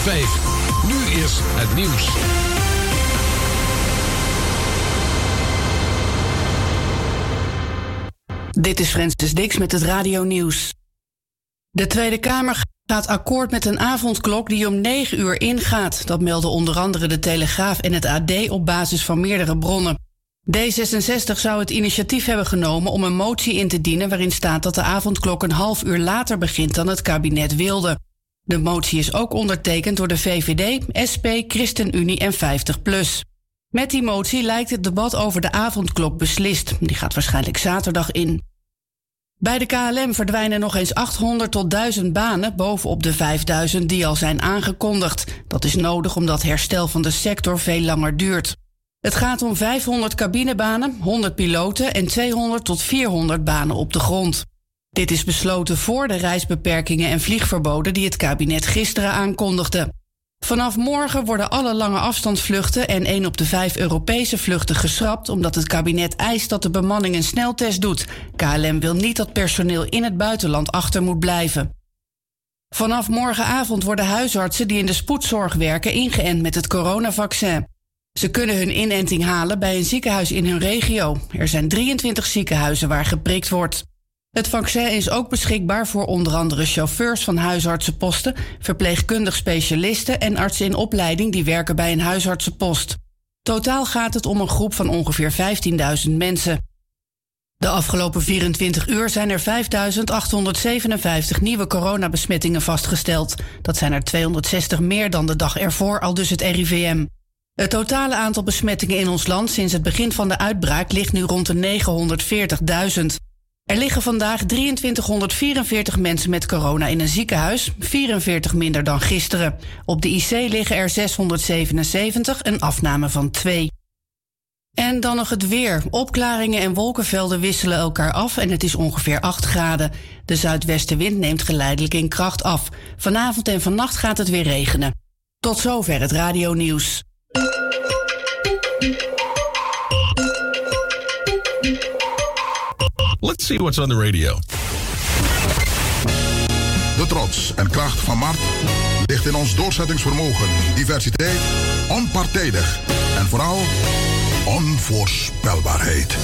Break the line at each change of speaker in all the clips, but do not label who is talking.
Nu is het nieuws.
Dit is Francis Dix met het Radio Nieuws. De Tweede Kamer gaat akkoord met een avondklok die om 9 uur ingaat. Dat melden onder andere de Telegraaf en het AD op basis van meerdere bronnen. D66 zou het initiatief hebben genomen om een motie in te dienen waarin staat dat de avondklok een half uur later begint dan het kabinet wilde. De motie is ook ondertekend door de VVD, SP, ChristenUnie en 50PLUS. Met die motie lijkt het debat over de avondklok beslist. Die gaat waarschijnlijk zaterdag in. Bij de KLM verdwijnen nog eens 800 tot 1000 banen bovenop de 5000 die al zijn aangekondigd. Dat is nodig omdat herstel van de sector veel langer duurt. Het gaat om 500 cabinebanen, 100 piloten en 200 tot 400 banen op de grond. Dit is besloten voor de reisbeperkingen en vliegverboden die het kabinet gisteren aankondigde. Vanaf morgen worden alle lange afstandsvluchten en 1 op de 5 Europese vluchten geschrapt omdat het kabinet eist dat de bemanning een sneltest doet. KLM wil niet dat personeel in het buitenland achter moet blijven. Vanaf morgenavond worden huisartsen die in de spoedzorg werken ingeënt met het coronavaccin. Ze kunnen hun inenting halen bij een ziekenhuis in hun regio. Er zijn 23 ziekenhuizen waar geprikt wordt. Het vaccin is ook beschikbaar voor onder andere chauffeurs van huisartsenposten, verpleegkundig specialisten en artsen in opleiding die werken bij een huisartsenpost. Totaal gaat het om een groep van ongeveer 15.000 mensen. De afgelopen 24 uur zijn er 5.857 nieuwe coronabesmettingen vastgesteld. Dat zijn er 260 meer dan de dag ervoor, al dus het RIVM. Het totale aantal besmettingen in ons land sinds het begin van de uitbraak ligt nu rond de 940.000. Er liggen vandaag 2344 mensen met corona in een ziekenhuis, 44 minder dan gisteren. Op de IC liggen er 677, een afname van 2. En dan nog het weer. Opklaringen en wolkenvelden wisselen elkaar af en het is ongeveer 8 graden. De zuidwestenwind neemt geleidelijk in kracht af. Vanavond en vannacht gaat het weer regenen. Tot zover het radio nieuws.
See what's on the radio.
De trots en kracht van Mart ligt in ons doorzettingsvermogen, diversiteit, onpartijdig en vooral onvoorspelbaarheid.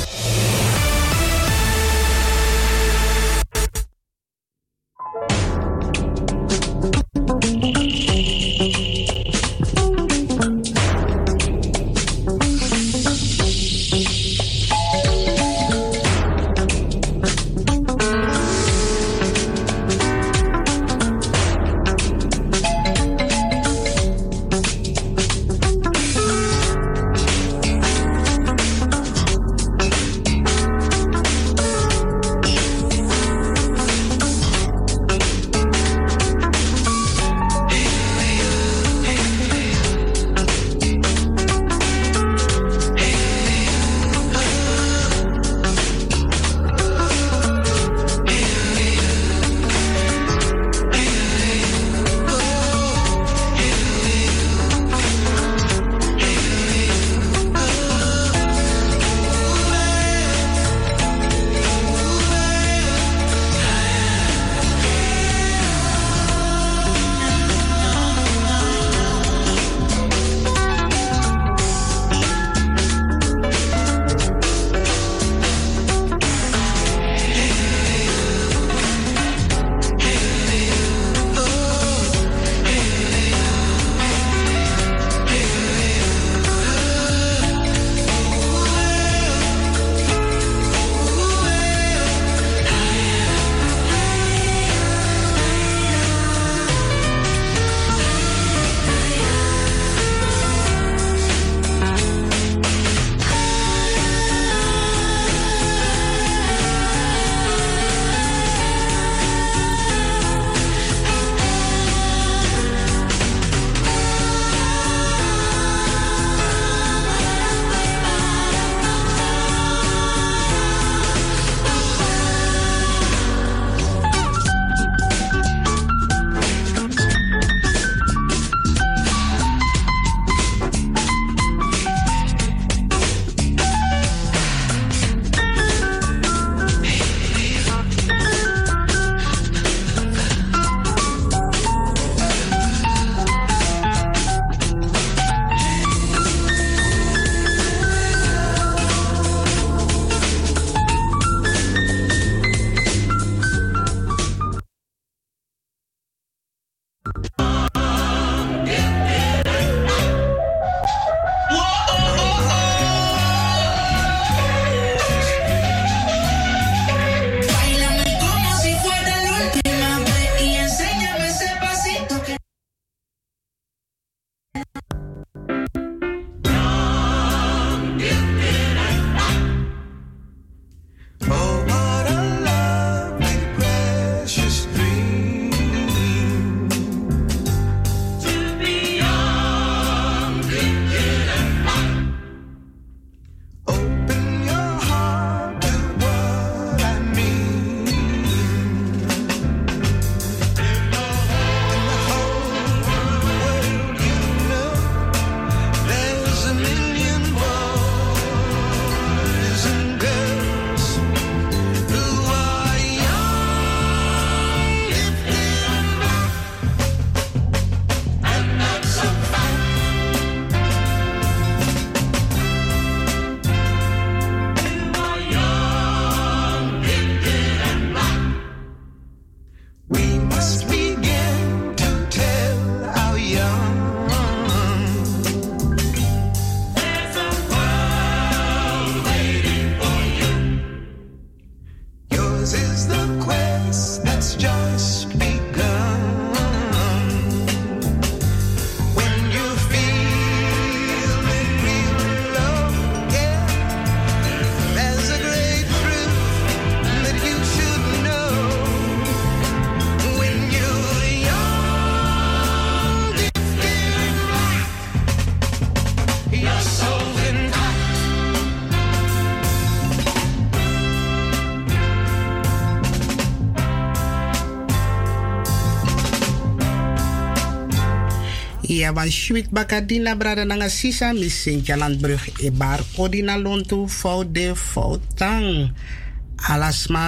Ja wan schwit bakadina brada nanga sisa mi sintja landbrug e bar odina lontu fou de fou tang.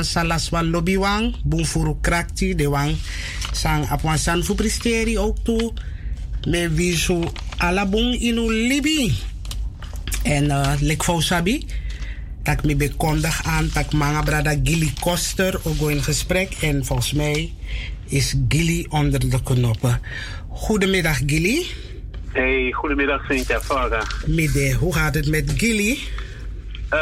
Salaswa lobby wang, furu krakti de wang. Sang apwan san fu pristeri ook toe. Me visu alabung inu libi. En uh, lek fou sabi. Tak me bekondig aan tak manga brada Gilly Koster ook in gesprek. En volgens mij is Gilly onder de knoppen. Goedemiddag Gilly.
Hey, goedemiddag Cynthia Farga.
Middag, hoe gaat het met Gilly?
Uh,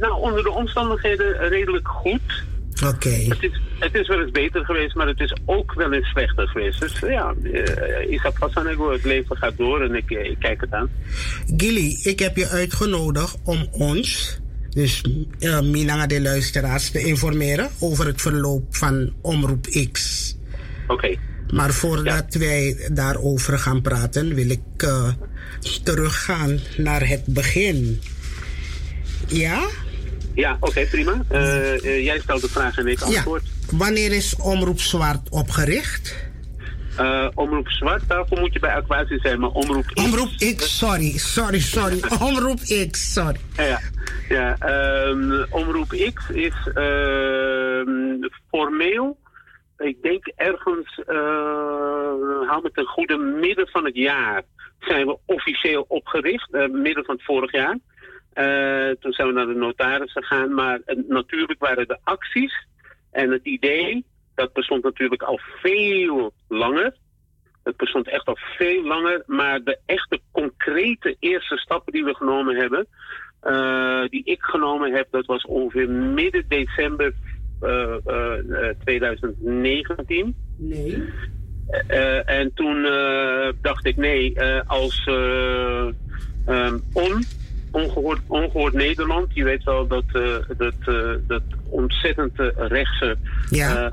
nou, onder de omstandigheden redelijk goed.
Oké.
Het, is, het is wel eens beter geweest, maar het is ook wel eens slechter geweest. Dus ja, uh, Isaac Passanego, het leven gaat door en ik, ik kijk het aan.
Gilly, ik heb je uitgenodigd om ons, dus uh, de luisteraars, te informeren over het verloop van Omroep X.
Oké.
Maar voordat wij daarover gaan praten, wil ik uh, teruggaan naar het begin. Ja?
Ja, oké, prima. Uh, uh, jij stelt de vraag en ik antwoord.
Ja. Wanneer is Omroep Zwart opgericht?
Uh, omroep Zwart, daarvoor moet je bij Aquatie zijn, maar Omroep X...
Omroep X, sorry, sorry, sorry. omroep X, sorry.
Ja, ja um, Omroep X is ehm, formeel, ik denk ergens, haal me ten goede, midden van het jaar zijn we officieel opgericht, midden van het vorig jaar. Uh, toen zijn we naar de notaris gegaan. Maar uh, natuurlijk waren de acties en het idee, dat bestond natuurlijk al veel langer. Het bestond echt al veel langer. Maar de echte concrete eerste stappen die we genomen hebben, uh, die ik genomen heb, dat was ongeveer midden december 2019.
Nee.
en toen dacht ik, nee, als um, on ongehoord, ongehoord Nederland. Je weet wel dat, dat, dat ontzettend rechtse
ja.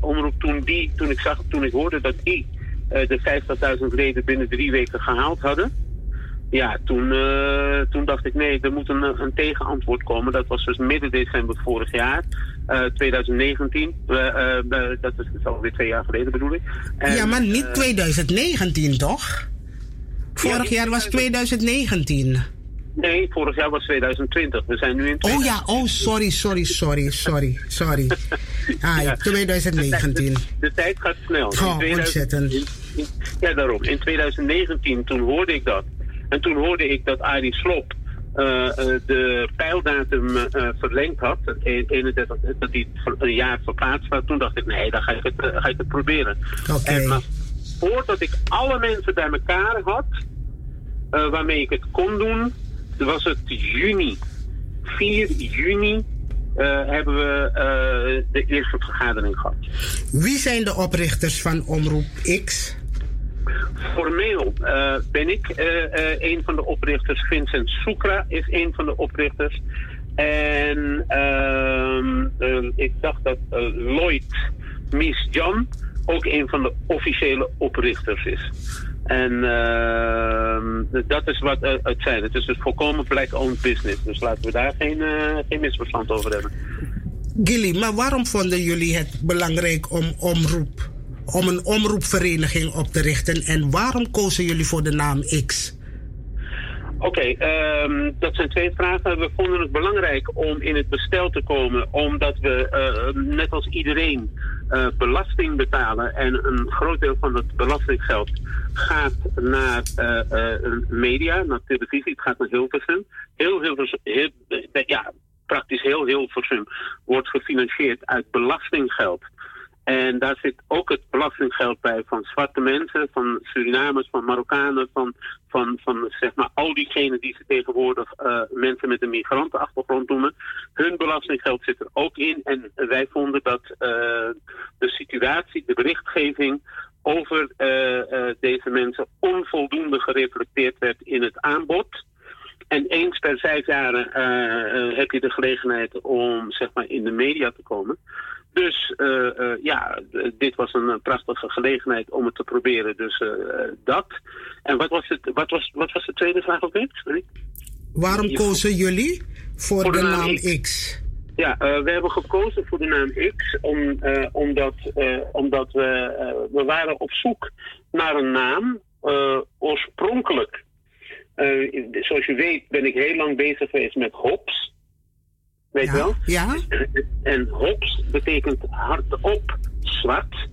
omroep toen die, toen ik zag, toen ik hoorde dat die de 50.000 leden binnen drie weken gehaald hadden. Ja, toen, toen dacht ik nee, er moet een, een tegenantwoord komen. Dat was dus midden december vorig jaar, 2019. dat is dus alweer twee jaar geleden bedoel ik.
En, ja, maar niet 2019 toch? Vorig ja, jaar was 2019.
Nee, vorig jaar was 2020. We zijn nu in 2020.
Oh ja, oh sorry, sorry, sorry, sorry, sorry. Ah, ja. 2019.
De, de, de, tijd gaat snel.
Oh, ontzettend.
In, in, ja, daarom. In 2019, toen hoorde ik dat. En toen hoorde ik dat Arie Slop uh, uh, de pijldatum uh, verlengd had. 31, dat hij een jaar verplaatst had. Toen dacht ik, nee, dan ga ik het, ga ik het proberen.
Okay.
En maar voordat ik alle mensen bij elkaar had... waarmee ik het kon doen was het juni. 4 juni hebben we de eerste vergadering gehad.
Wie zijn de oprichters van Omroep X?
Formeel uh, ben ik een van de oprichters. Vincent Soekra is een van de oprichters. En ehm, ik dacht dat Lloyd Miss John ook een van de officiële oprichters is. En uh, dat is wat het zijn. Het is dus volkomen black-owned business. Dus laten we daar geen, geen misverstand over hebben.
Gilly, maar waarom vonden jullie het belangrijk om omroep, om een omroepvereniging op te richten? En waarom kozen jullie voor de naam X?
Oké, um, dat zijn twee vragen. We vonden het belangrijk om in het bestel te komen, omdat we, uh, net als iedereen, uh, belasting betalen. En een groot deel van het belastinggeld gaat naar uh, media, naar televisie. Het gaat naar Hilversum. Heel Hilversum, heel, ja, praktisch heel Hilversum wordt gefinancierd uit belastinggeld. En daar zit ook het belastinggeld bij van zwarte mensen, van Surinamers, van Marokkanen, van, van, van zeg maar al diegenen die ze tegenwoordig uh, mensen met een migrantenachtergrond noemen. Hun belastinggeld zit er ook in. En wij vonden dat uh, de situatie, de berichtgeving over uh, deze mensen onvoldoende gereflecteerd werd in het aanbod. En eens per vijf jaar heb je de gelegenheid om zeg maar, in de media te komen. Dus uh, uh, ja, dit was een prachtige gelegenheid om het te proberen. Dus uh, dat. En wat was, het, wat, was, wat was de tweede vraag ook weer?
Waarom kozen jullie voor, voor de, de, naam X?
X? Ja, we hebben gekozen voor de naam X om, omdat, omdat we, we waren op zoek naar een naam oorspronkelijk, zoals je weet, ben ik heel lang bezig geweest met hops. Weet je wel?
Ja.
En hops betekent hardop zwart.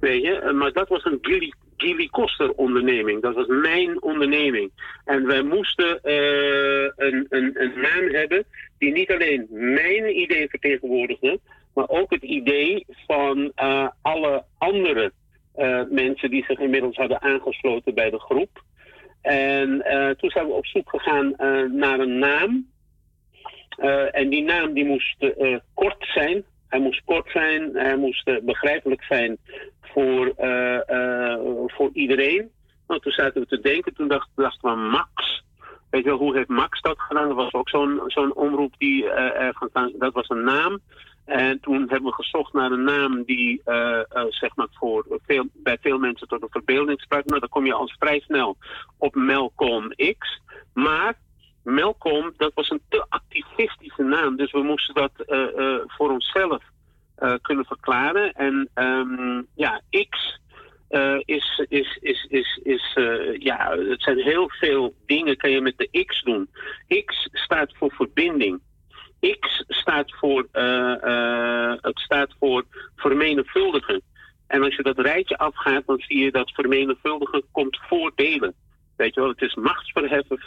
Weet je, maar dat was een Gilly, Gilly Koster onderneming. Dat was mijn onderneming. En wij moesten uh, een, een, een naam hebben die niet alleen mijn idee vertegenwoordigde, maar ook het idee van uh, alle andere uh, mensen die zich inmiddels hadden aangesloten bij de groep. En toen zijn we op zoek gegaan naar een naam. En die naam die moest kort zijn. Hij moest kort zijn, hij moest begrijpelijk zijn voor, voor iedereen. Nou, toen zaten we te denken, toen dachten, we Max. Weet je wel, hoe heeft Max dat gedaan? Dat was ook zo'n zo'n omroep die dat was een naam. En toen hebben we gezocht naar een naam die zeg maar voor veel, bij veel mensen tot een verbeelding sprak. Nou, dan kom je al vrij snel op Melcom X. Maar Melcom, dat was een te activistische naam. Dus we moesten dat uh, voor onszelf kunnen verklaren. En um, ja, X is, is, is, is, is ja, het zijn heel veel dingen kan je met de X doen. X staat voor verbinding. X staat voor, het staat voor vermenigvuldigen. En als je dat rijtje afgaat, dan zie je dat vermenigvuldigen komt voor delen. Weet je wel, het is machtsverheffen.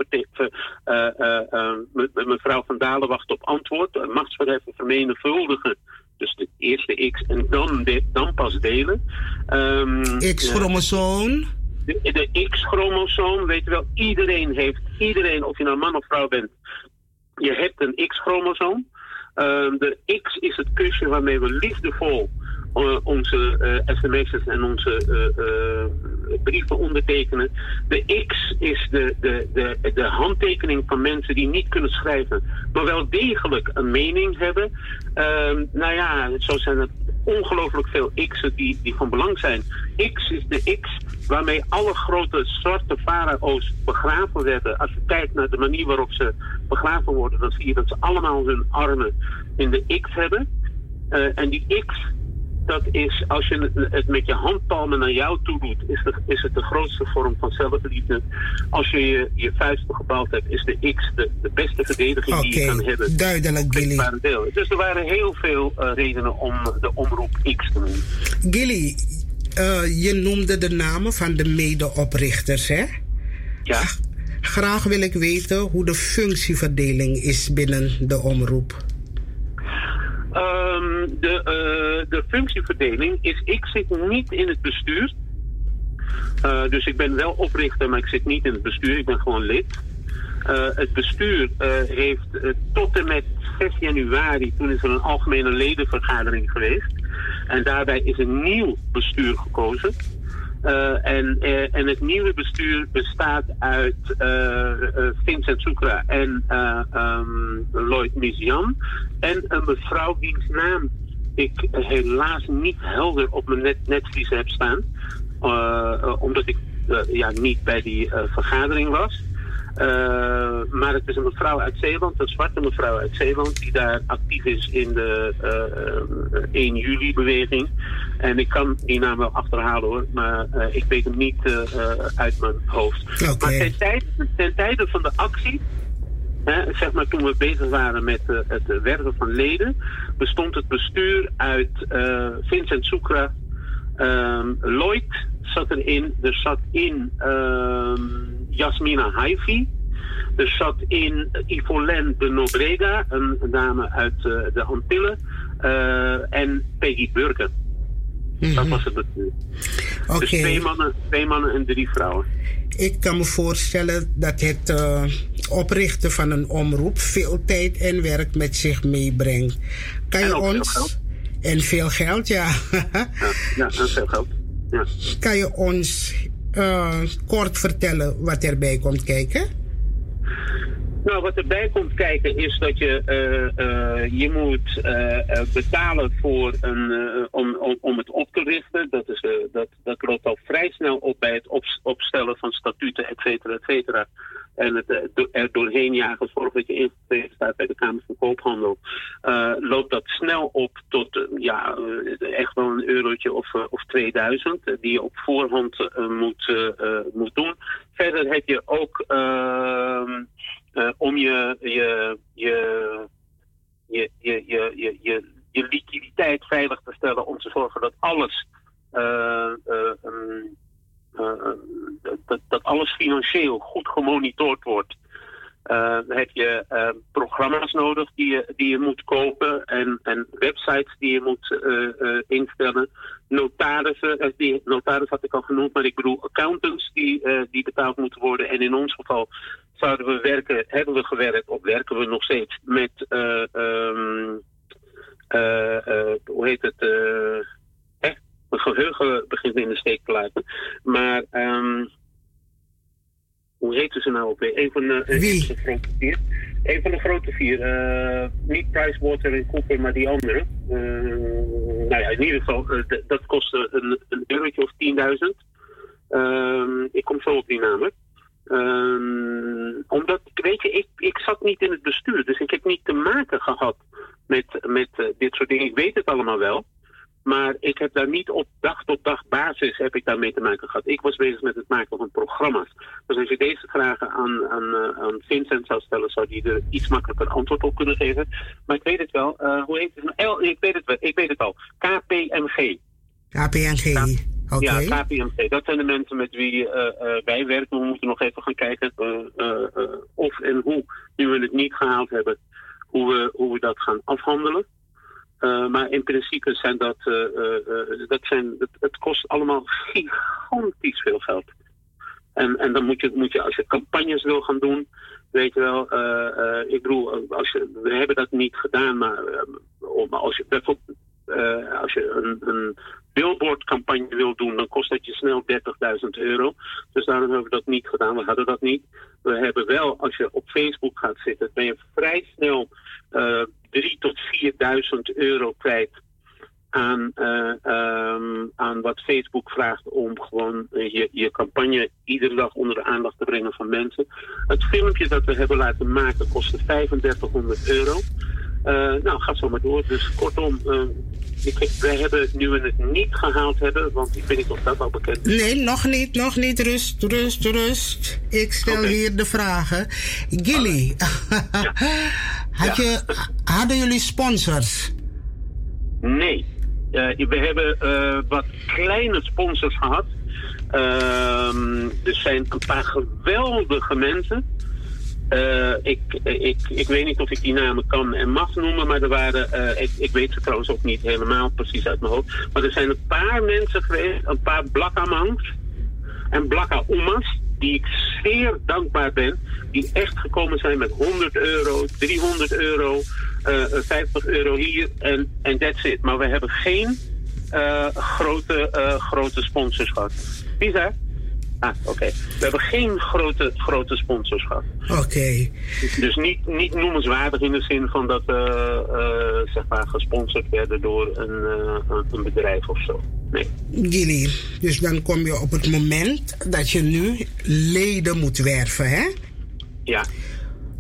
mevrouw Van Dalen wacht op antwoord. Machtsverheffen, vermenigvuldigen dus de eerste X en dan, de, dan pas delen.
Um, X-chromosoom?
De, de X-chromosoom, weet je wel, iedereen heeft, iedereen, of je nou man of vrouw bent, je hebt een X-chromosoom. Um, de X is het kusje waarmee we liefdevol onze uh, sms'en en onze uh, brieven ondertekenen. De X is de, de, de, de handtekening van mensen die niet kunnen schrijven, maar wel degelijk een mening hebben. Ehm, nou ja, zo zijn er ongelooflijk veel X'en die, die van belang zijn. X is de X waarmee alle grote zwarte farao's begraven werden. Als je kijkt naar de manier waarop ze begraven worden, dan zie je dat ze allemaal hun armen in de X hebben. en die X dat is, als je het met je handpalmen naar jou toe doet, is, de, is het de grootste vorm van zelfliefde. Als je je, je vuisten gebouwd hebt, is de X de, de beste verdediging die je kan hebben.
duidelijk, Gilly.
Dus er waren heel veel uh, redenen om de omroep X te noemen.
Gilly, uh, je noemde de namen van de medeoprichters, hè?
Ja.
Graag wil ik weten hoe de functieverdeling is binnen de omroep.
Um, de, uh, de functieverdeling is, ik zit niet in het bestuur. Uh, dus ik ben wel oprichter, maar ik zit niet in het bestuur. Ik ben gewoon lid. Uh, het bestuur heeft tot en met 6 januari, toen is er een algemene ledenvergadering geweest. En daarbij is een nieuw bestuur gekozen. Uh, en, uh, en het nieuwe bestuur bestaat uit uh, Vincent Soekra en um, Lloyd Mizian. En een mevrouw wiens naam ik helaas niet helder op mijn net netvlies heb staan. omdat ik ja, niet bij die vergadering was. Uh, maar het is een mevrouw uit Zeeland, een zwarte mevrouw uit Zeeland, die daar actief is in de uh, 1 juli-beweging. En ik kan die naam wel achterhalen hoor, maar ik weet hem niet uit mijn hoofd.
Okay.
Maar ten tijde, ten tijde van de actie, hè, zeg maar toen we bezig waren met het werven van leden, bestond het bestuur uit Vincent Soekra, um, Lloyd zat erin, er zat in. Um, Jasmina Haifi. Er zat in Yvolène de Nobrega, een dame uit uh, de Antillen. Uh, en Peggy Burger. Mm -hmm. Dat was het.
Okay.
Dus twee mannen, twee mannen en drie vrouwen.
Ik kan me voorstellen dat het uh, oprichten van een omroep veel tijd en werk met zich meebrengt. Kan je ons. En veel geld, ja.
ja, ja, en veel geld. Ja.
Kan je ons uh, kort vertellen wat erbij komt kijken?
Nou, wat erbij komt kijken is dat je, uh, je moet betalen voor een, om, om, om het op te richten. Dat, is, dat, dat loopt al vrij snel op bij het op, opstellen van statuten, et cetera, et cetera en het eh, er doorheen jagen, zorg dat je ingeschreven staat bij de Kamer van Koophandel, eh, loopt dat snel op tot eh, ja, echt wel een eurotje of, of 2000, die je op voorhand moet, moet doen. Verder heb je ook ehm, om je, je, je, je, je, je, je, je liquiditeit veilig te stellen, om te zorgen dat alles. Ehm, dat, dat alles financieel goed gemonitord wordt. Uh, dan heb je uh, programma's nodig die je, die je moet kopen en, en websites die je moet instellen. Notarissen, die notaris had ik al genoemd, maar ik bedoel accountants die, die betaald moeten worden. En in ons geval zouden we werken, hebben we gewerkt, of werken we nog steeds met, um, hoe heet het? Mijn geheugen begint in de steek te laten. Maar um, hoe heette ze nou ook weer? Een van de,
Wie?
de grote vier. Een van de grote vier. Uh, niet Pricewater en Cooper, maar die andere. Uh, nou ja, in ieder geval, uh, dat kostte een, een eurotje of 10.000. Ehm, ik kom zo op die namen. Um, omdat, weet je, ik, ik zat niet in het bestuur, dus ik heb niet te maken gehad met, met dit soort dingen. Ik weet het allemaal wel. Maar ik heb daar niet op dag tot dag basis heb ik daarmee te maken gehad. Ik was bezig met het maken van programma's. Dus als je deze vragen aan, aan, aan Vincent zou stellen, zou die er iets makkelijker antwoord op kunnen geven. Maar ik weet het wel. Uh, hoe heet het? L, ik weet het wel. Ik weet het al. KPMG.
KPMG.
Okay. Ja, KPMG. Dat zijn de mensen met wie uh, uh, wij werken. We moeten nog even gaan kijken of en hoe, nu we het niet gehaald hebben, hoe we, hoe we dat gaan afhandelen. Uh, maar in principe zijn dat, uh, uh, dat zijn, het, kost allemaal gigantisch veel geld. En, en dan moet je, moet je, als je campagnes wil gaan doen, weet je wel, ik bedoel, als je, we hebben dat niet gedaan, maar als je bijvoorbeeld, als je een, een billboardcampagne wil doen, dan kost dat je snel 30.000 euro. Dus daarom hebben we dat niet gedaan, we hadden dat niet. We hebben wel, als je op Facebook gaat zitten, ben je vrij snel uh, 3 tot 4.000 euro kwijt aan, uh, um, aan wat Facebook vraagt om gewoon je, je campagne iedere dag onder de aandacht te brengen van mensen. Het filmpje dat we hebben laten maken kostte 3500 euro. Uh, nou, gaat zo maar door. Dus kortom, uh, ik, wij hebben, nu we het niet gehaald hebben, want ik weet niet of dat al bekend is.
Nee, nog niet, nog niet. Rust, rust, rust. Ik stel okay. hier de vragen. Gilly, ja. Had je, hadden jullie sponsors?
Nee. Uh, we hebben uh, wat kleine sponsors gehad. Uh, er zijn een paar geweldige mensen. Uh, ik, ik, ik weet niet of ik die namen kan en mag noemen, maar er waren, uh, ik, ik weet ze trouwens ook niet helemaal precies uit mijn hoofd. Maar er zijn een paar mensen geweest, een paar blakkamangs en blakka-omas, die ik zeer dankbaar ben, die echt gekomen zijn met 100 euro, 300 euro, uh, 50 euro hier en en that's it. Maar we hebben geen grote, grote sponsors gehad. Lisa? Ah, oké. Okay. We hebben geen grote, grote sponsors gehad.
Oké. Okay.
Dus niet, niet noemenswaardig in de zin van dat we uh, uh, zeg maar gesponsord werden door een, uh, een bedrijf of zo. Nee.
Gilly, dus dan kom je op het moment dat je nu leden moet werven, hè?
Ja.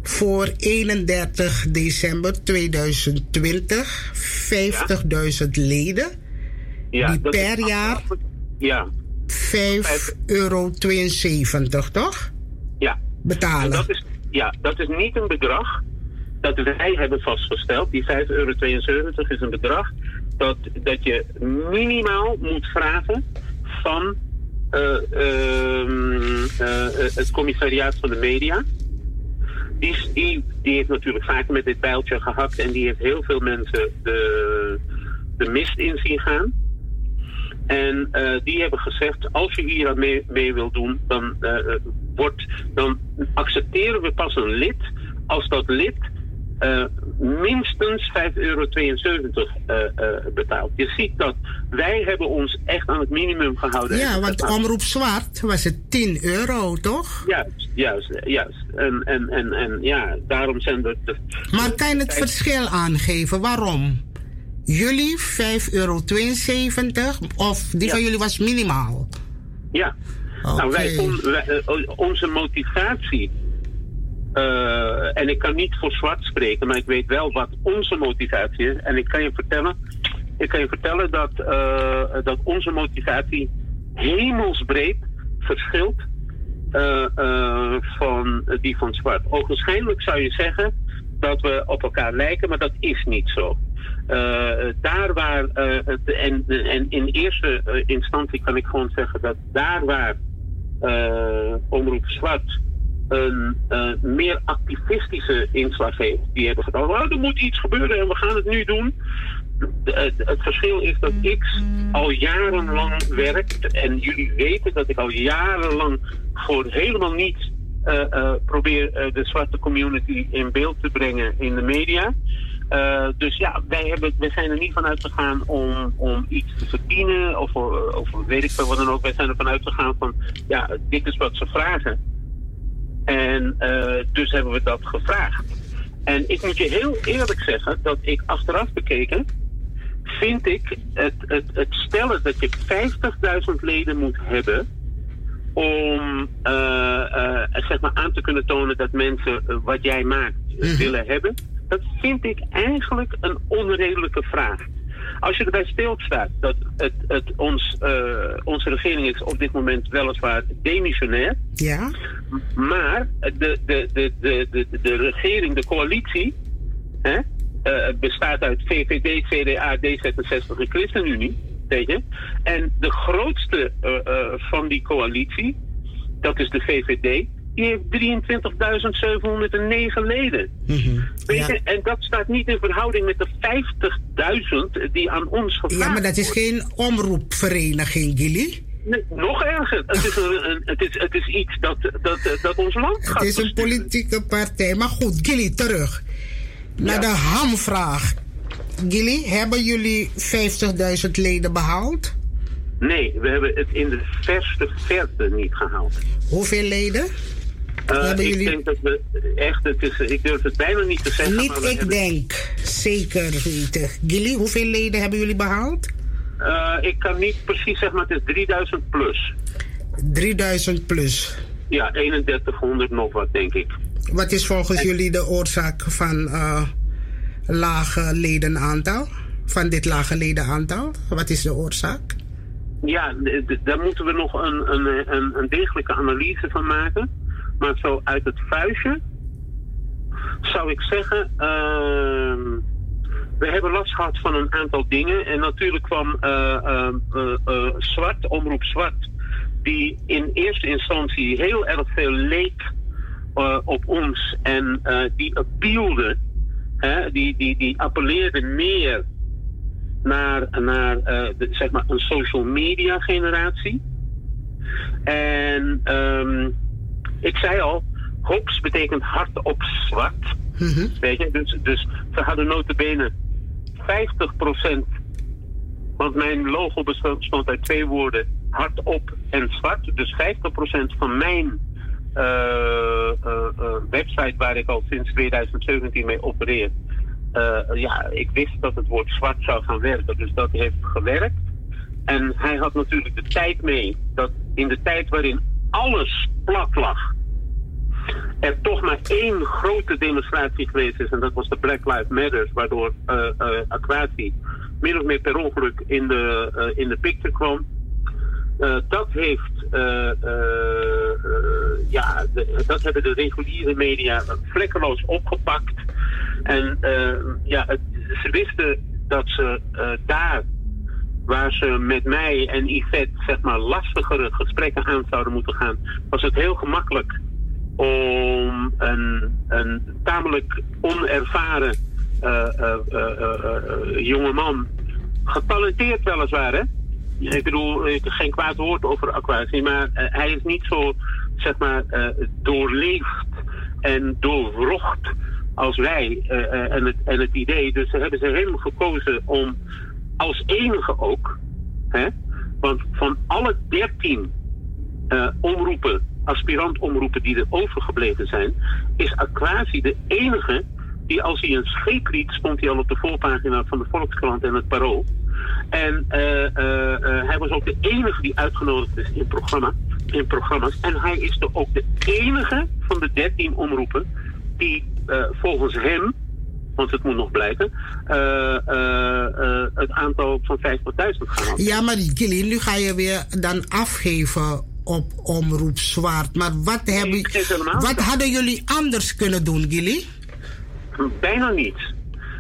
Voor 31 december 2020 50.000 ja. leden.
Ja,
die per jaar.
Ja.
5,72 euro, toch?
Ja.
Betalen.
Dat is, ja, dat is niet een bedrag dat wij hebben vastgesteld. Die 5,72 euro is een bedrag dat, dat je minimaal moet vragen van uh, uh, uh, het commissariaat van de media. Die, die, die heeft natuurlijk vaak met dit pijltje gehakt en die heeft heel veel mensen de, de mist in zien gaan. En uh, die hebben gezegd, als je hier aan mee, mee wil doen, dan, uh, wordt, dan accepteren we pas een lid als dat lid uh, minstens 5,72 euro betaalt. Je ziet dat wij hebben ons echt aan het minimum gehouden.
Ja, want omroep zwart was het 10 euro, toch?
Juist, juist, juist. En, en, en, en ja, daarom zijn er... De,
maar kan je het verschil aangeven? Waarom? Jullie 5,72 euro of die van jullie was minimaal?
Ja. Nou, wij, onze motivatie uh, en ik kan niet voor zwart spreken, maar ik weet wel wat onze motivatie is. En ik kan je vertellen, ik kan je vertellen dat, uh, dat onze motivatie hemelsbreed verschilt uh, van die van zwart. Ogenschijnlijk zou je zeggen dat we op elkaar lijken, maar dat is niet zo. Daar waar, en, en in eerste instantie kan ik gewoon zeggen dat daar waar Omroep Zwart een meer activistische inslag heeft. Die hebben gedaan, oh, er moet iets gebeuren en we gaan het nu doen. het, verschil is dat ik al jarenlang werk en jullie weten dat ik al jarenlang voor helemaal niets probeer de zwarte community in beeld te brengen in de media. Dus ja, wij, hebben, wij zijn er niet van uitgegaan om, om iets te verdienen of, of weet ik veel wat dan ook. Wij zijn er van uitgegaan van, ja, dit is wat ze vragen. En uh, dus hebben we dat gevraagd. En ik moet je heel eerlijk zeggen dat ik achteraf bekeken, vind ik het, het, het stellen dat je 50.000 leden moet hebben om uh, uh, zeg maar aan te kunnen tonen dat mensen wat jij maakt mhm. willen hebben, dat vind ik eigenlijk een onredelijke vraag. Als je erbij stilstaat dat het, het ons, uh, onze regering is op dit moment weliswaar demissionair.
Ja.
Maar de, de, de, de, de, de regering, de coalitie, hè, uh, bestaat uit VVD, CDA, D66 en ChristenUnie. Je? En de grootste uh, van die coalitie, dat is de VVD, die heeft 23.709 leden. Mm Weet je, en dat staat niet in verhouding met de 50.000 die aan ons gevraagd
Ja, maar dat is geen omroepvereniging, Gilly.
Nee, nog erger. Het is, een, het is, het is iets dat, dat, dat ons land gaat
Het is een politieke partij. Maar goed, Gilly, terug. Naar de hamvraag. Gilly, hebben jullie 50.000 leden behaald?
Nee, we hebben het in de verste verte niet gehaald.
Hoeveel leden?
Uh, ik jullie... denk dat we echt, het is, ik durf het bijna niet te zeggen.
Niet ik hebben... denk, zeker weten. Gilly, hoeveel leden hebben jullie behaald?
Uh, ik kan niet precies zeggen, maar het is 3000 plus.
3000 plus?
Ja, 3100 nog wat, denk ik.
Wat is volgens jullie de oorzaak van uh, lage ledenaantal? Van dit lage ledenaantal? Wat is de oorzaak?
Ja, daar moeten we nog een, een, een, een degelijke analyse van maken. Maar zo uit het vuistje zou ik zeggen. Uh, we hebben last gehad van een aantal dingen. En natuurlijk kwam uh, uh, Zwart, Omroep Zwart, die in eerste instantie heel erg veel leek op ons. En die appealde, hè, die, die, die appelleerde meer naar, naar zeg maar een social media generatie. En um, ik zei al, hops betekent hard op zwart. Mm Weet je, dus, dus ze hadden notabene 50%, want mijn logo bestond uit twee woorden, hard op en zwart. Dus 50% van mijn uh, uh, uh, website waar ik al sinds 2017 mee opereer. ja, ik wist dat het woord zwart zou gaan werken, dus dat heeft gewerkt. En hij had natuurlijk de tijd mee, dat in de tijd waarin alles plat lag, er toch maar één grote demonstratie geweest is, en dat was de Black Lives Matter, waardoor uh, uh, Aquati min of meer per ongeluk in de, uh, in de picture kwam. dat heeft, ja, dat hebben de reguliere media vlekkeloos opgepakt. En ja, ze wisten dat ze daar waar ze met mij en Yvette zeg maar lastigere gesprekken aan zouden moeten gaan, was het heel gemakkelijk om een, een tamelijk onervaren uh, uh, uh, jongeman, getalenteerd weliswaar, hè? Ik bedoel, geen kwaad woord over aquatie, maar hij is niet zo, zeg maar, doorleefd en doorwrocht als wij en, het, en het idee. Dus hebben ze hem gekozen om als enige ook. Hè, want van alle dertien omroepen, aspirant-omroepen die er overgebleven zijn, is Aquasi de enige die als hij een scheep liet, stond hij al op de voorpagina van de Volkskrant en het Parool. En uh, uh, hij was ook de enige die uitgenodigd is in, programma, in programma's. En hij is de, ook de enige van de dertien omroepen die volgens hem, want het moet nog blijken, het aantal van 50.000 gaan
Ja, maar Gilly, nu ga je weer dan afgeven op Omroep Zwart. Maar wat, hebben, wat hadden jullie anders kunnen doen, Gilly?
Bijna niets.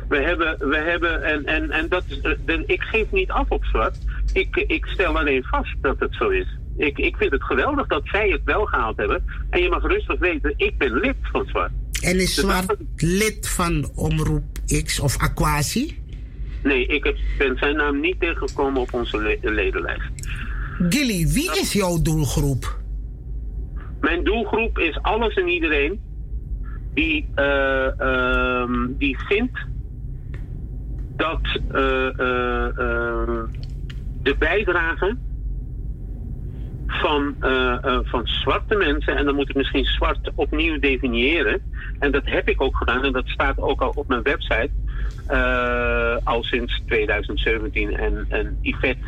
We hebben, we hebben en, en, en dat is, eh, ik geef niet af op zwart. Ik, ik stel alleen vast dat het zo is. Ik, ik vind het geweldig dat zij het wel gehaald hebben. En je mag rustig weten, ik ben lid van zwart.
En is dus zwart lid van Omroep X of Aquasi?
Nee, ik ben zijn naam niet tegengekomen op onze ledenlijst.
Gilly, wie is jouw doelgroep?
Mijn doelgroep is alles en iedereen die, uh, die vindt dat uh, de bijdrage van, van zwarte mensen, en dan moet ik misschien zwart opnieuw definiëren, en dat heb ik ook gedaan. En dat staat ook al op mijn website, al sinds 2017. En, en Yvette,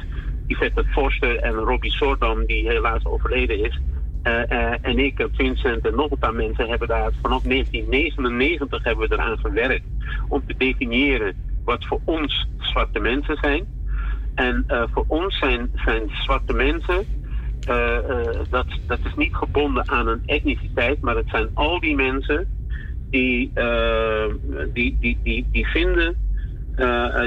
Yvette Forster en Robbie Soordam, die helaas overleden is, en ik, Vincent en nog een paar mensen hebben daar vanaf 1999 hebben we eraan gewerkt om te definiëren wat voor ons zwarte mensen zijn. En voor ons zijn, zijn zwarte mensen, dat, dat is niet gebonden aan een etniciteit, maar het zijn al die mensen die, die, die, die, die vinden,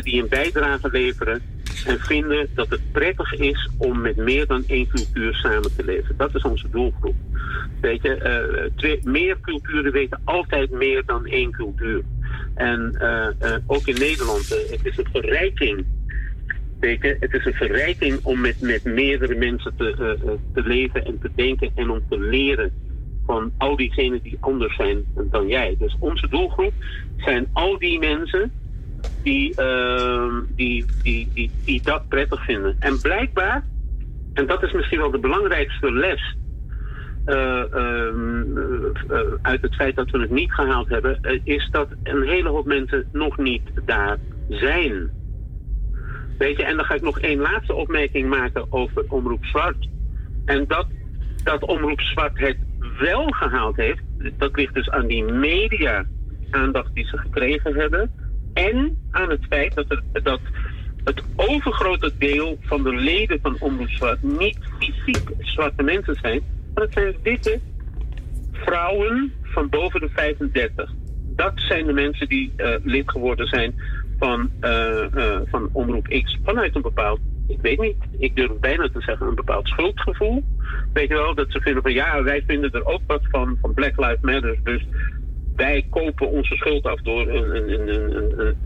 die een bijdrage leveren en vinden dat het prettig is om met meer dan één cultuur samen te leven. Dat is onze doelgroep. Weet je, twee, meer culturen weten altijd meer dan één cultuur. En ook in Nederland, het is een verrijking. Het is een verrijking om met, met meerdere mensen te, te leven en te denken en om te leren van al diegenen die anders zijn dan jij. Dus onze doelgroep zijn al die mensen die, uh, die, die, die, dat prettig vinden. En blijkbaar, en dat is misschien wel de belangrijkste les uh, uh, uit het feit dat we het niet gehaald hebben, eh, is dat een hele hoop mensen nog niet daar zijn. Weet je, en dan ga ik nog één laatste opmerking maken over Omroep Zwart. En dat, dat Omroep Zwart het wel gehaald heeft, dat ligt dus aan die media aandacht die ze gekregen hebben en aan het feit dat, dat het overgrote deel van de leden van Omroep Zwart niet fysiek zwarte mensen zijn, maar het zijn witte vrouwen van boven de 35. Dat zijn de mensen die uh, lid geworden zijn van, uh, uh, van Omroep X vanuit een bepaald, ik weet niet, ik durf bijna te zeggen, een bepaald schuldgevoel. Weet je wel, dat ze vinden van ja, wij vinden er ook wat van, van Black Lives Matter, dus wij kopen onze schuld af door een, een, een, een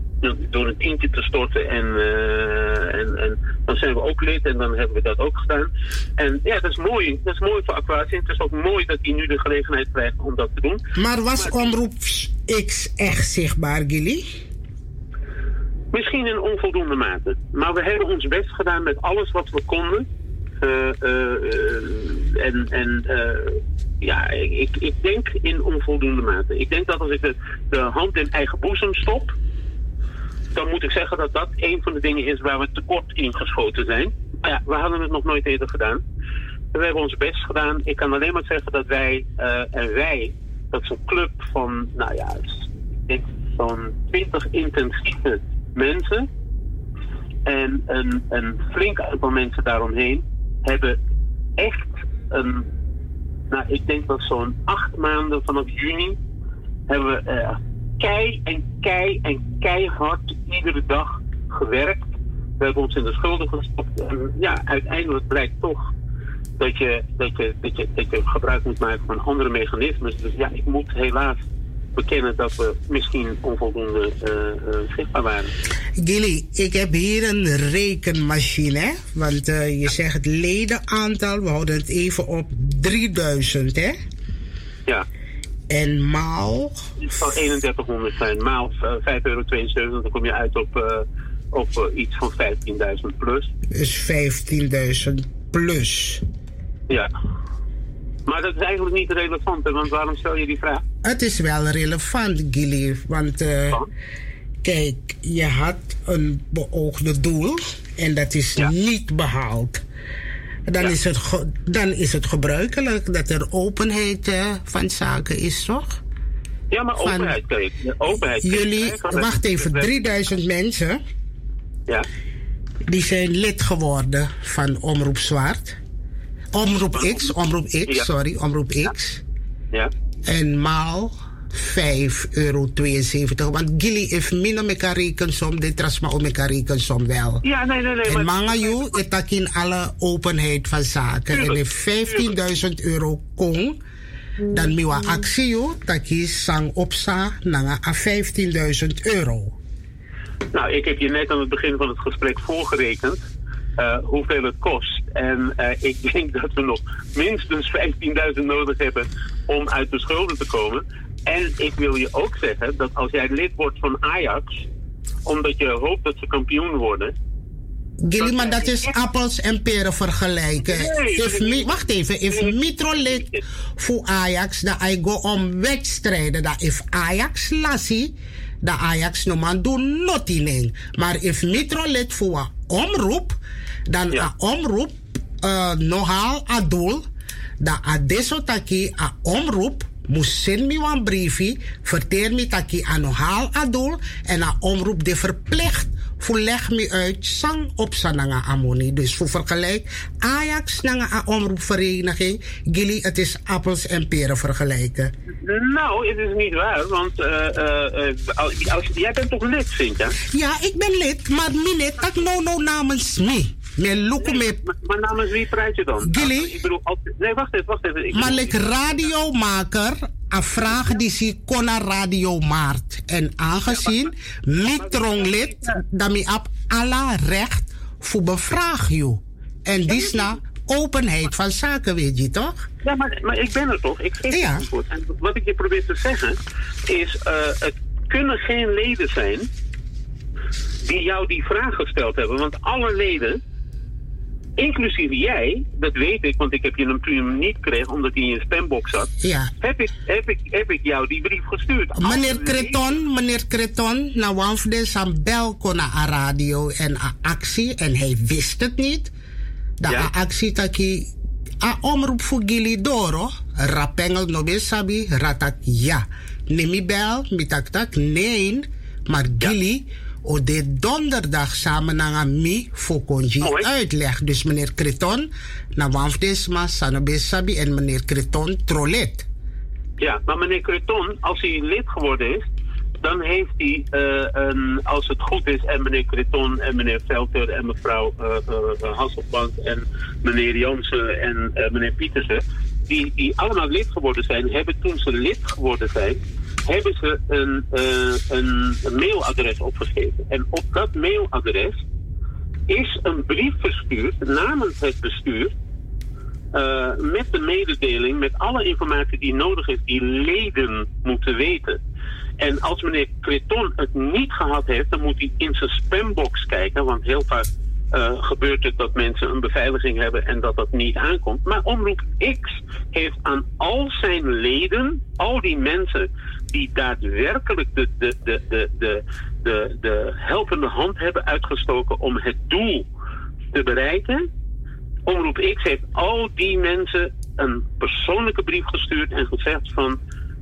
door een tientje te storten en, uh, en, en, dan zijn we ook lid en dan hebben we dat ook gedaan. En ja, dat is mooi. Dat is mooi voor Aquatie. Het is ook mooi dat hij nu de gelegenheid krijgt om dat te doen.
Maar was maar, Omroep X echt zichtbaar, Gilly?
Misschien in onvoldoende mate. Maar we hebben ons best gedaan met alles wat we konden. Uh, uh, en en ja, ik, ik denk in onvoldoende mate. Ik denk dat als ik de, de hand in eigen boezem stop, dan moet ik zeggen dat dat een van de dingen is waar we tekort in geschoten zijn. Maar ja, we hadden het nog nooit eerder gedaan. We hebben ons best gedaan. Ik kan alleen maar zeggen dat wij, en wij, dat is een club van, nou ja, ik denk van 20 intensieve mensen. En een, flink aantal mensen daaromheen hebben echt een nou, ik denk dat zo'n acht maanden vanaf juni hebben we uh, kei en kei en keihard iedere dag gewerkt. We hebben ons in de schulden gestopt. En ja, uiteindelijk blijkt toch dat je, dat, je, dat, je, dat je gebruik moet maken van andere mechanismes. Dus ja, ik moet helaas bekennen dat we misschien onvoldoende uh, uh, zichtbaar waren.
Gilly, ik heb hier een rekenmachine. Want uh, je zegt het ledenaantal, we houden het even op 3000, hè?
Ja.
En maal?
Het zal 3100 zijn. Maal uh, 5,72 euro, dan kom je uit op, uh, op uh, iets van 15.000 plus.
Dus 15.000 plus.
Ja. Maar dat is eigenlijk niet relevant, hè? want waarom stel je die vraag?
Het is wel relevant, Gilly. Want uh, kijk, je had een beoogde doel en dat is ja. niet behaald. Dan, ja. is het dan is het gebruikelijk dat er openheid uh, van zaken is, toch?
Ja, maar openheid, kijk. Openheid.
Jullie, wacht even, 3000 mensen.
Ja.
Die zijn lid geworden van Omroep Zwart. Omroep X, Omroep X, ja. sorry, Omroep X.
Ja.
En maal 5,72 euro. Want Gilly heeft minder met elkaar rekensom, dit trasma om elkaar rekensom wel.
Ja, nee, nee, nee.
En Mangayu is in alle openheid van zaken. En if 15.000 euro kon, dan miwa actie dat je sang opsa naar 15.000 euro.
Nou, ik heb je net aan het begin van het gesprek voorgerekend uh, hoeveel het kost. En uh, ik denk dat we nog minstens 15.000 nodig hebben om uit de schulden te komen. En ik wil je ook zeggen dat als jij lid wordt van Ajax, omdat je hoopt dat ze kampioen worden.
Gilly, maar dat is appels en peren vergelijken. If wacht even, if Mitro lid voor Ajax, dan I go om wedstrijden. Dat if Ajax lassie, dan Ajax no man doen nothing. Maar if Mitro lid voor omroep, dan ja. a omroep uh, nogal adul, dan a deso taki a omroep moest send me een briefje, vertel me dat ik aan nogal adul en a omroep de verplicht verleg me uit sang op sananga amoni. Dus voor vergelijk, Ajax nanga omroepvereniging, Gilly, het is appels en peren vergelijken.
Nou, het is niet waar, want uh, uh, uh, als, jij bent toch lid, Sintja?
Ja, ik ben lid, maar niet dat no no namens me. Me look
nee, me. Maar, maar namens wie praat je dan?
Gilly?
Ik bedoel, altijd, nee, wacht even, wacht even. Ik
maar ik radiomaker, een vraag die kon naar Radio Maart. En aangezien lid, dan ik heb alle recht voor bevraag je. En die na openheid van zaken, weet je toch?
Ja, maar, maar ik ben er toch? Ik geef ja. antwoord. En wat ik je probeer te zeggen is, uh, het kunnen geen leden zijn die jou die vraag gesteld hebben. Want alle leden inclusief jij, dat weet ik, want ik heb je hem toen niet gekregen omdat hij in je spambox zat.
Ja.
Heb ik, heb ik, heb ik jou die brief gestuurd.
Meneer Creton, meneer Creton, nou wafde sam bel kon naar radio en a actie en hij wist het niet. Dat ja. actie taki a omroep voor Gili Doro, rapengel no sabi, ratak ja. Nemi bel, mitak tak, nee, maar Gili... Ja o de donderdag samen naar mi voor konji uitleg. Dus meneer Kreton, na Wamfdesma, Sanobesabi en meneer Kreton Trolet.
Ja, maar meneer Kreton, als hij lid geworden is, dan heeft hij, uh, een, als het goed is, en meneer Kreton en meneer Velter en mevrouw uh, uh, Hasselbank en meneer Jansen en meneer Pietersen, die, die allemaal lid geworden zijn, hebben toen ze lid geworden zijn, hebben ze een, uh, een, mailadres opgegeven. En op dat mailadres is een brief verstuurd namens het bestuur. Uh, met de mededeling, met alle informatie die nodig is, die leden moeten weten. En als meneer Creton het niet gehad heeft, dan moet hij in zijn spambox kijken. Want heel vaak uh, gebeurt het dat mensen een beveiliging hebben en dat dat niet aankomt. Maar Omroep X heeft aan al zijn leden, al die mensen die daadwerkelijk de, de, de, de, de, de, de helpende hand hebben uitgestoken om het doel te bereiken. Omroep X heeft al die mensen een persoonlijke brief gestuurd en gezegd van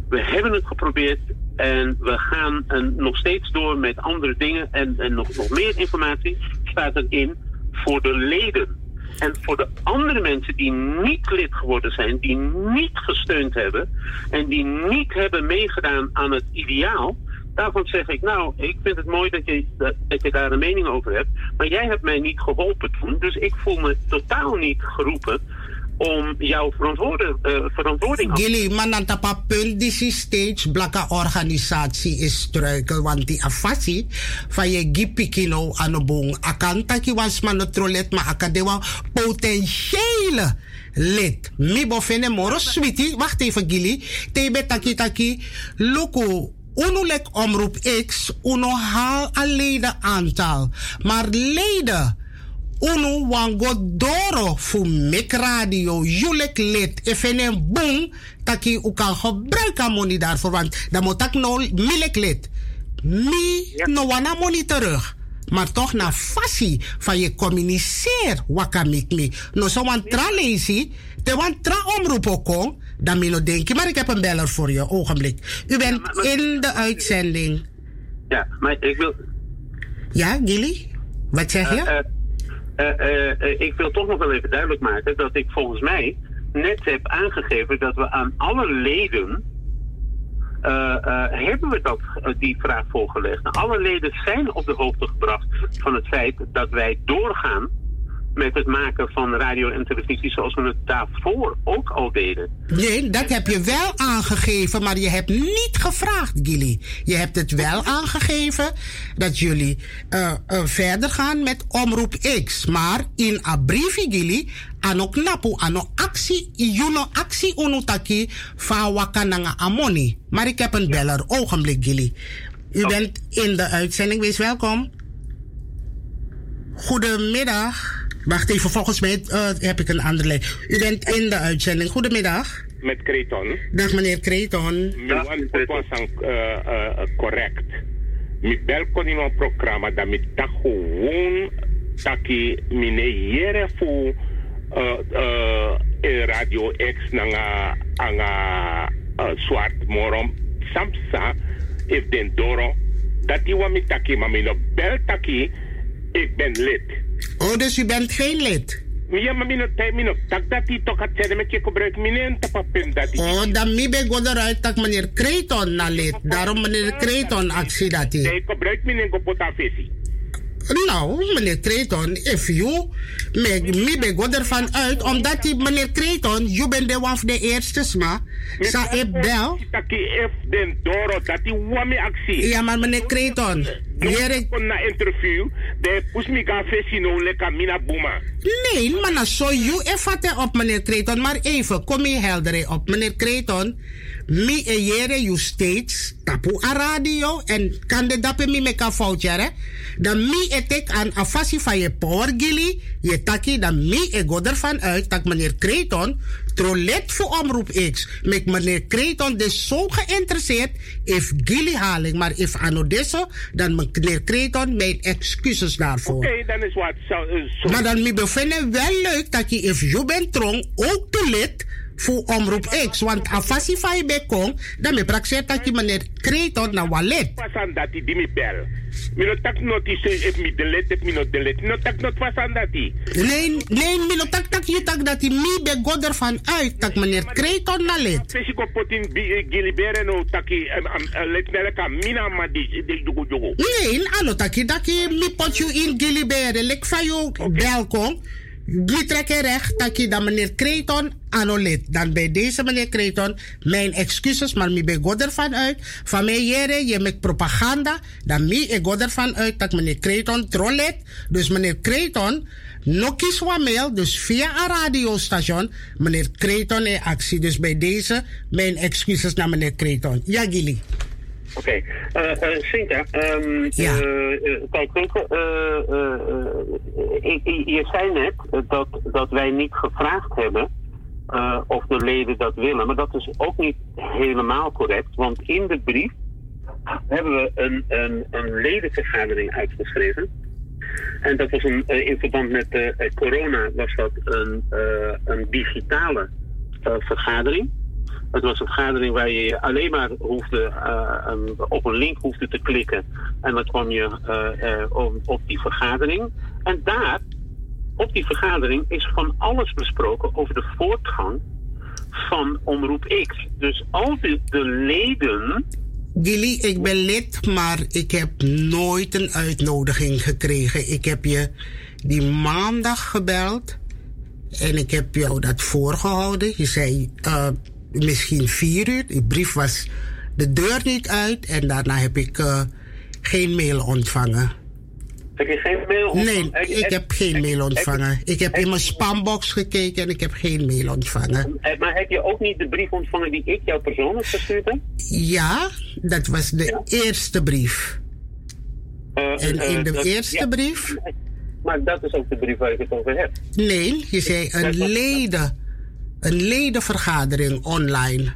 we hebben het geprobeerd en we gaan nog steeds door met andere dingen en, en nog, nog meer informatie staat erin voor de leden. En voor de andere mensen die niet lid geworden zijn, die niet gesteund hebben en die niet hebben meegedaan aan het ideaal, daarvan zeg ik, nou, ik vind het mooi dat je, dat, je daar een mening over hebt, maar jij hebt mij niet geholpen toen, dus ik voel me totaal niet geroepen om jouw verantwoording, uh, verantwoording
nemen. maar dan tapa punt die stage blakka organisatie is struikel, want die afasi van je gipikino aan de boom, akantaki was man het trolet, maar akadewa potentiële lid. Mi bofene moro sweetie, wacht even Gili, tebe taki taki, loko Uno lek omroep X, uno haal alleen aantal. Maar leden unu wango doro fu mek radio. Julek lid efene boom taki u kan gebruiken money daarvoor want dan moet ik nou milek lid mi no wana money terug. Maar toch na fasi van je communiceer wakamik mi. No so wan tra lazy te wan tra omroep ook dan mi no denken maar ik heb een beller voor je ogenblik. U bent in de uitzending.
Ja maar ik wil
ja Gilly? Wat zeg je? Uh, uh,
ik wil toch nog wel even duidelijk maken dat ik volgens mij net heb aangegeven dat we aan alle leden hebben we dat, die vraag voorgelegd. Alle leden zijn op de hoogte gebracht van het feit dat wij doorgaan met het maken van radio en televisie zoals we het daarvoor ook al deden.
Nee, dat heb je wel aangegeven, maar je hebt niet gevraagd, Gilly. Je hebt het wel aangegeven dat jullie uh, uh, verder gaan met Omroep X. Maar in abrivi, Gilly, ano knapu, ano actie, juno actie unutaki fa wakananga amoni. Maar ik heb een beller, ogenblik, Gilly. U bent in de uitzending, wees welkom. Goedemiddag. Wacht even, volgens mij uh, heb ik een andere lijn. U bent in de uitzending. Goedemiddag.
Met Kreton.
Dag meneer Kreton.
Dag meneer was correct. Mi bel kon in een programma dat mi tak gewoon taki mine jere fu radio X nanga anga zwart morom samsa if den doro dat die wa mi taki maar mi no bel taki ik ben lid.
Oh, dus u bent geen lid?
Ja, maar mijn tijd, mijn tak dat die toch gaat zeggen met je gebruik mijn tapapin dat
Oh, dan mi ben ik eruit dat meneer Kreton na lid. Daarom meneer Kreton actie dat hij.
Nee, gebruik mijn gopotafesi.
Nou, meneer Kreton, if you, me, me ben ik ervan uit, omdat die meneer Kreton, je bent de one de eerste sma, sa ik bel. Ja, maar meneer Kreton,
Hier ik kon na interview, de pus mi ga fesi no leka mina buma.
Nee, maar na zo you efate op meneer Kreton, maar even, kom je helder op meneer Kreton. Mi ejere you steeds tapu a radio en kan de dape mi meka fout. Dan mi etek aan afasi van je power gili, je taki dan mi e go ervan uit dat meneer Kreton trolet voor omroep X. Met meneer Kreton dus zo geïnteresseerd if gili haling, maar if anodesso, dan meneer Kreton mijn excuses daarvoor.
Oké, okay, dan is wat zo.
Uh, maar dan mi bevinden wel leuk dat je if je bent trong ook te lid voor omroep X. Want afasi je bekong, dan me dat je meneer Kreton na walet.
Pasan dat die mi bel. Mi no tak notice if mi delete if mi no delete. No tak not pasan dat die.
Nee, nee, mi no tak tak je tak dat die mi be goder van uit dat meneer Kreton na lid.
Pesi ko potin gilibere no taki let neleka mina ma di di jugu jugu.
Nee, ano taki daki mi pot you in gilibere. Lek van jou welkom. Die trekken recht dat dan meneer Kreton anolit. Dan bij deze meneer Kreton, mijn excuses, maar mi ben god ervan uit. Van mij jere, je met propaganda, dan mi ik god ervan uit dat meneer Kreton trollet. Dus meneer Kreton, no kies mail, dus via een radiostation, meneer Kreton in actie. Dus bij deze, mijn excuses naar meneer Kreton. Ja, Gilly.
Oké, Sinta, kijk, je zei net dat, dat wij niet gevraagd hebben of de leden dat willen, maar dat is ook niet helemaal correct, want in de brief hebben we een, een, een ledenvergadering uitgeschreven. En dat was een, in verband met corona was dat een, een digitale vergadering. Het was een vergadering waar je alleen maar hoefde, een, op een link hoefde te klikken. En dan kwam je uh, uh, op, die vergadering. En daar, op die vergadering, is van alles besproken over de voortgang van Omroep X. Dus al de, de leden.
Gilly, ik ben lid, maar ik heb nooit een uitnodiging gekregen. Ik heb je die maandag gebeld. En ik heb jou dat voorgehouden. Je zei misschien vier uur. Die brief was de deur niet uit. En daarna heb ik uh, geen mail ontvangen.
Heb je geen mail ontvangen?
Nee, ik heb geen mail ontvangen. Ik heb in mijn spambox gekeken en ik heb geen mail ontvangen.
Maar heb je ook niet de brief ontvangen die ik jou persoonlijk gestuurd heb?
Ja, dat was de ja. eerste brief. Uh, en in de uh, eerste ja. brief...
Maar dat is ook de brief waar ik het over heb.
Nee, je zei een leden... Een ledenvergadering online.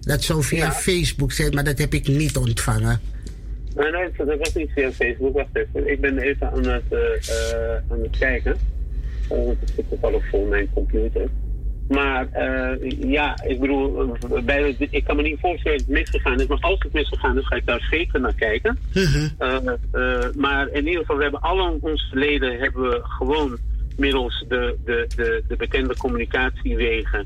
Dat zou via ja. Facebook zijn, maar dat heb ik niet ontvangen.
Nee, nee, dat was niet via Facebook. Wacht even. Ik ben even aan het, uh, aan het kijken. Uh, want het zit toevallig vol mijn computer. Maar ja, ik bedoel, bij, ik kan me niet voorstellen dat het misgegaan is. Maar als het misgegaan is, ga ik daar zeker naar kijken.
Mhm.
maar in ieder geval, we hebben alle onze leden hebben we gewoon middels de, de, de, de bekende communicatiewegen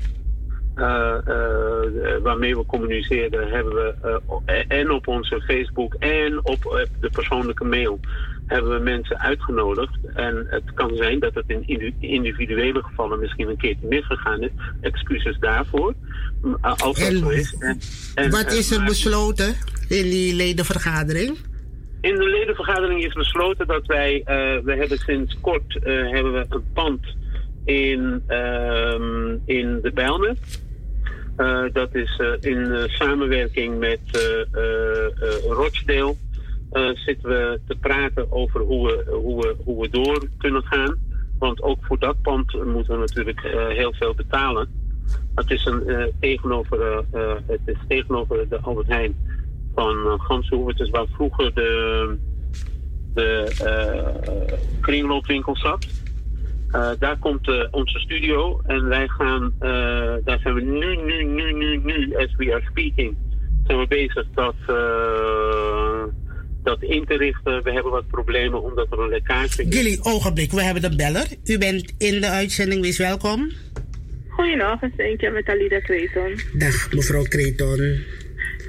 uh, uh, waarmee we communiceerden, hebben we uh, en op onze Facebook en op de persoonlijke mail hebben we mensen uitgenodigd. En het kan zijn dat het in individuele gevallen misschien een keertje misgegaan is. Excuses daarvoor. Als dat zo is. En,
en, wat is er besloten in die ledenvergadering?
In de ledenvergadering is besloten dat wij, we hebben sinds kort hebben we een pand in, um, in de Bijlmer. Uh, dat is in samenwerking met Rochdale. zitten we te praten over hoe we, hoe, we, hoe we door kunnen gaan. Want ook voor dat pand moeten we natuurlijk heel veel betalen. Het is, een, tegenover, het is tegenover de Albert Heijn van Het is waar vroeger de, de kringloopwinkel zat. Uh, daar komt uh, onze studio en wij gaan, uh, daar zijn we nu, nu, nu, nu, nu, as we are speaking, zijn we bezig dat, dat in te richten. We hebben wat problemen omdat er een lekkage is.
Gilly, ogenblik, we hebben de beller. U bent in de uitzending, wees welkom.
Goedenavond, Seentje met Alida Kreton.
Dag, mevrouw Kreton.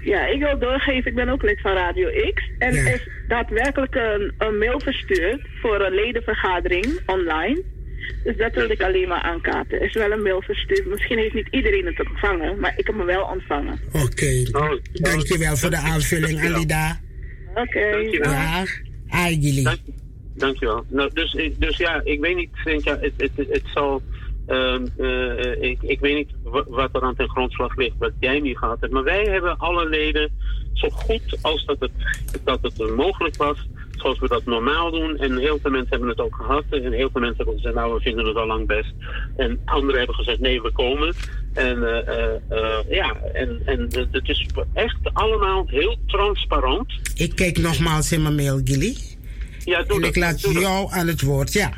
Ja, ik wil doorgeven, ik ben ook lid van Radio X. En er is daadwerkelijk een, een mail verstuurd voor een ledenvergadering online. Dus dat wilde ik alleen maar aankaarten. Er is wel een mail verstuurd. Misschien heeft niet iedereen het ontvangen, maar ik heb hem wel ontvangen.
Oké, okay. oh, dankjewel voor de aanvulling, Alida.
Oké. Okay.
Ja, Agili.
Dank, dankjewel. Nou, dus, dus ja, ik weet niet, ja, het, het, het, het zal... ik, ik weet niet wat er aan ten grondslag ligt, wat jij niet gehad hebt. Maar wij hebben alle leden, zo goed als dat het, dat het mogelijk was, zoals we dat normaal doen. En heel veel mensen hebben het ook gehad. En heel veel mensen hebben gezegd, nou, we vinden het al lang best. En anderen hebben gezegd, nee, we komen. En uh, uh, ja, en, en het is echt allemaal heel transparant.
Ik kijk nogmaals in mijn mail, Gilly.
Ja, doe
en
dat,
ik laat jou aan het woord, ja.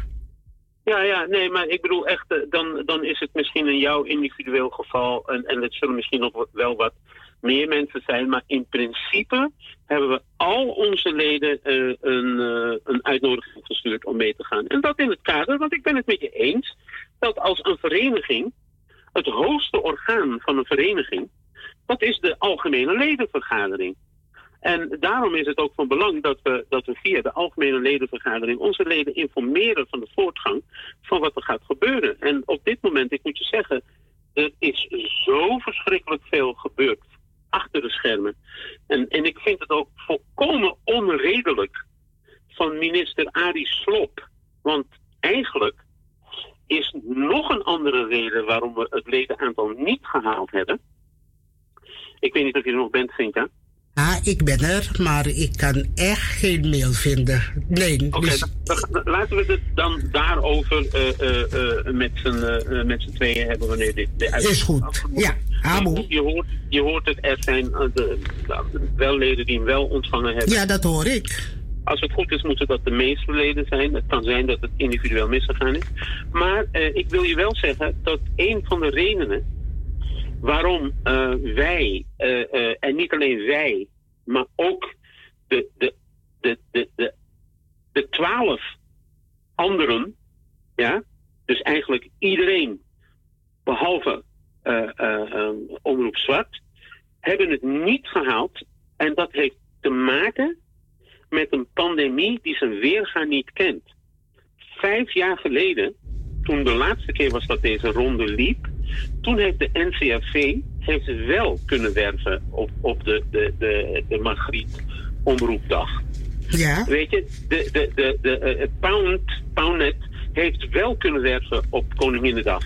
Ja, ja, nee, maar ik bedoel echt, dan, dan is het misschien in jouw individueel geval, en, en het zullen misschien nog wel wat meer mensen zijn. Maar in principe hebben we al onze leden uh, een, uh, een uitnodiging gestuurd om mee te gaan. En dat in het kader, want ik ben het met je eens, dat als een vereniging, het hoogste orgaan van een vereniging, dat is de algemene ledenvergadering. En daarom is het ook van belang dat we, dat we via de algemene ledenvergadering onze leden informeren van de voortgang van wat er gaat gebeuren. En op dit moment, ik moet je zeggen, er is zo verschrikkelijk veel gebeurd achter de schermen. En, en ik vind het ook volkomen onredelijk van minister Arie Slop. Want eigenlijk is nog een andere reden waarom we het ledenaantal niet gehaald hebben. Ik weet niet of je er nog bent, Vinka.
Ja, ik ben er, maar ik kan echt geen mail vinden. Nee.
Oké, dus... laten we het dan daarover uh, uh, uh, met z'n tweeën hebben wanneer dit de
Is goed, ja. Abo.
Je, hoort, je hoort het, er zijn de, wel leden die hem wel ontvangen hebben.
Ja, dat hoor ik.
Als het goed is, moeten dat de meeste leden zijn. Het kan zijn dat het individueel misgegaan is. Maar ik wil je wel zeggen dat een van de redenen waarom uh, wij, uh, uh, en niet alleen wij, maar ook de, de, de, de, de, de twaalf anderen, ja, dus eigenlijk iedereen behalve Omroep Zwart, hebben het niet gehaald. En dat heeft te maken met een pandemie die zijn weerga niet kent. Vijf jaar geleden toen de laatste keer was dat deze ronde liep, toen heeft de NCRV heeft wel kunnen werven op, op de, de, de, de Margriet omroepdag.
Ja.
Weet je, de, de, de, de, eh, het Pound, Poundnet heeft wel kunnen werven op Koninginnedag.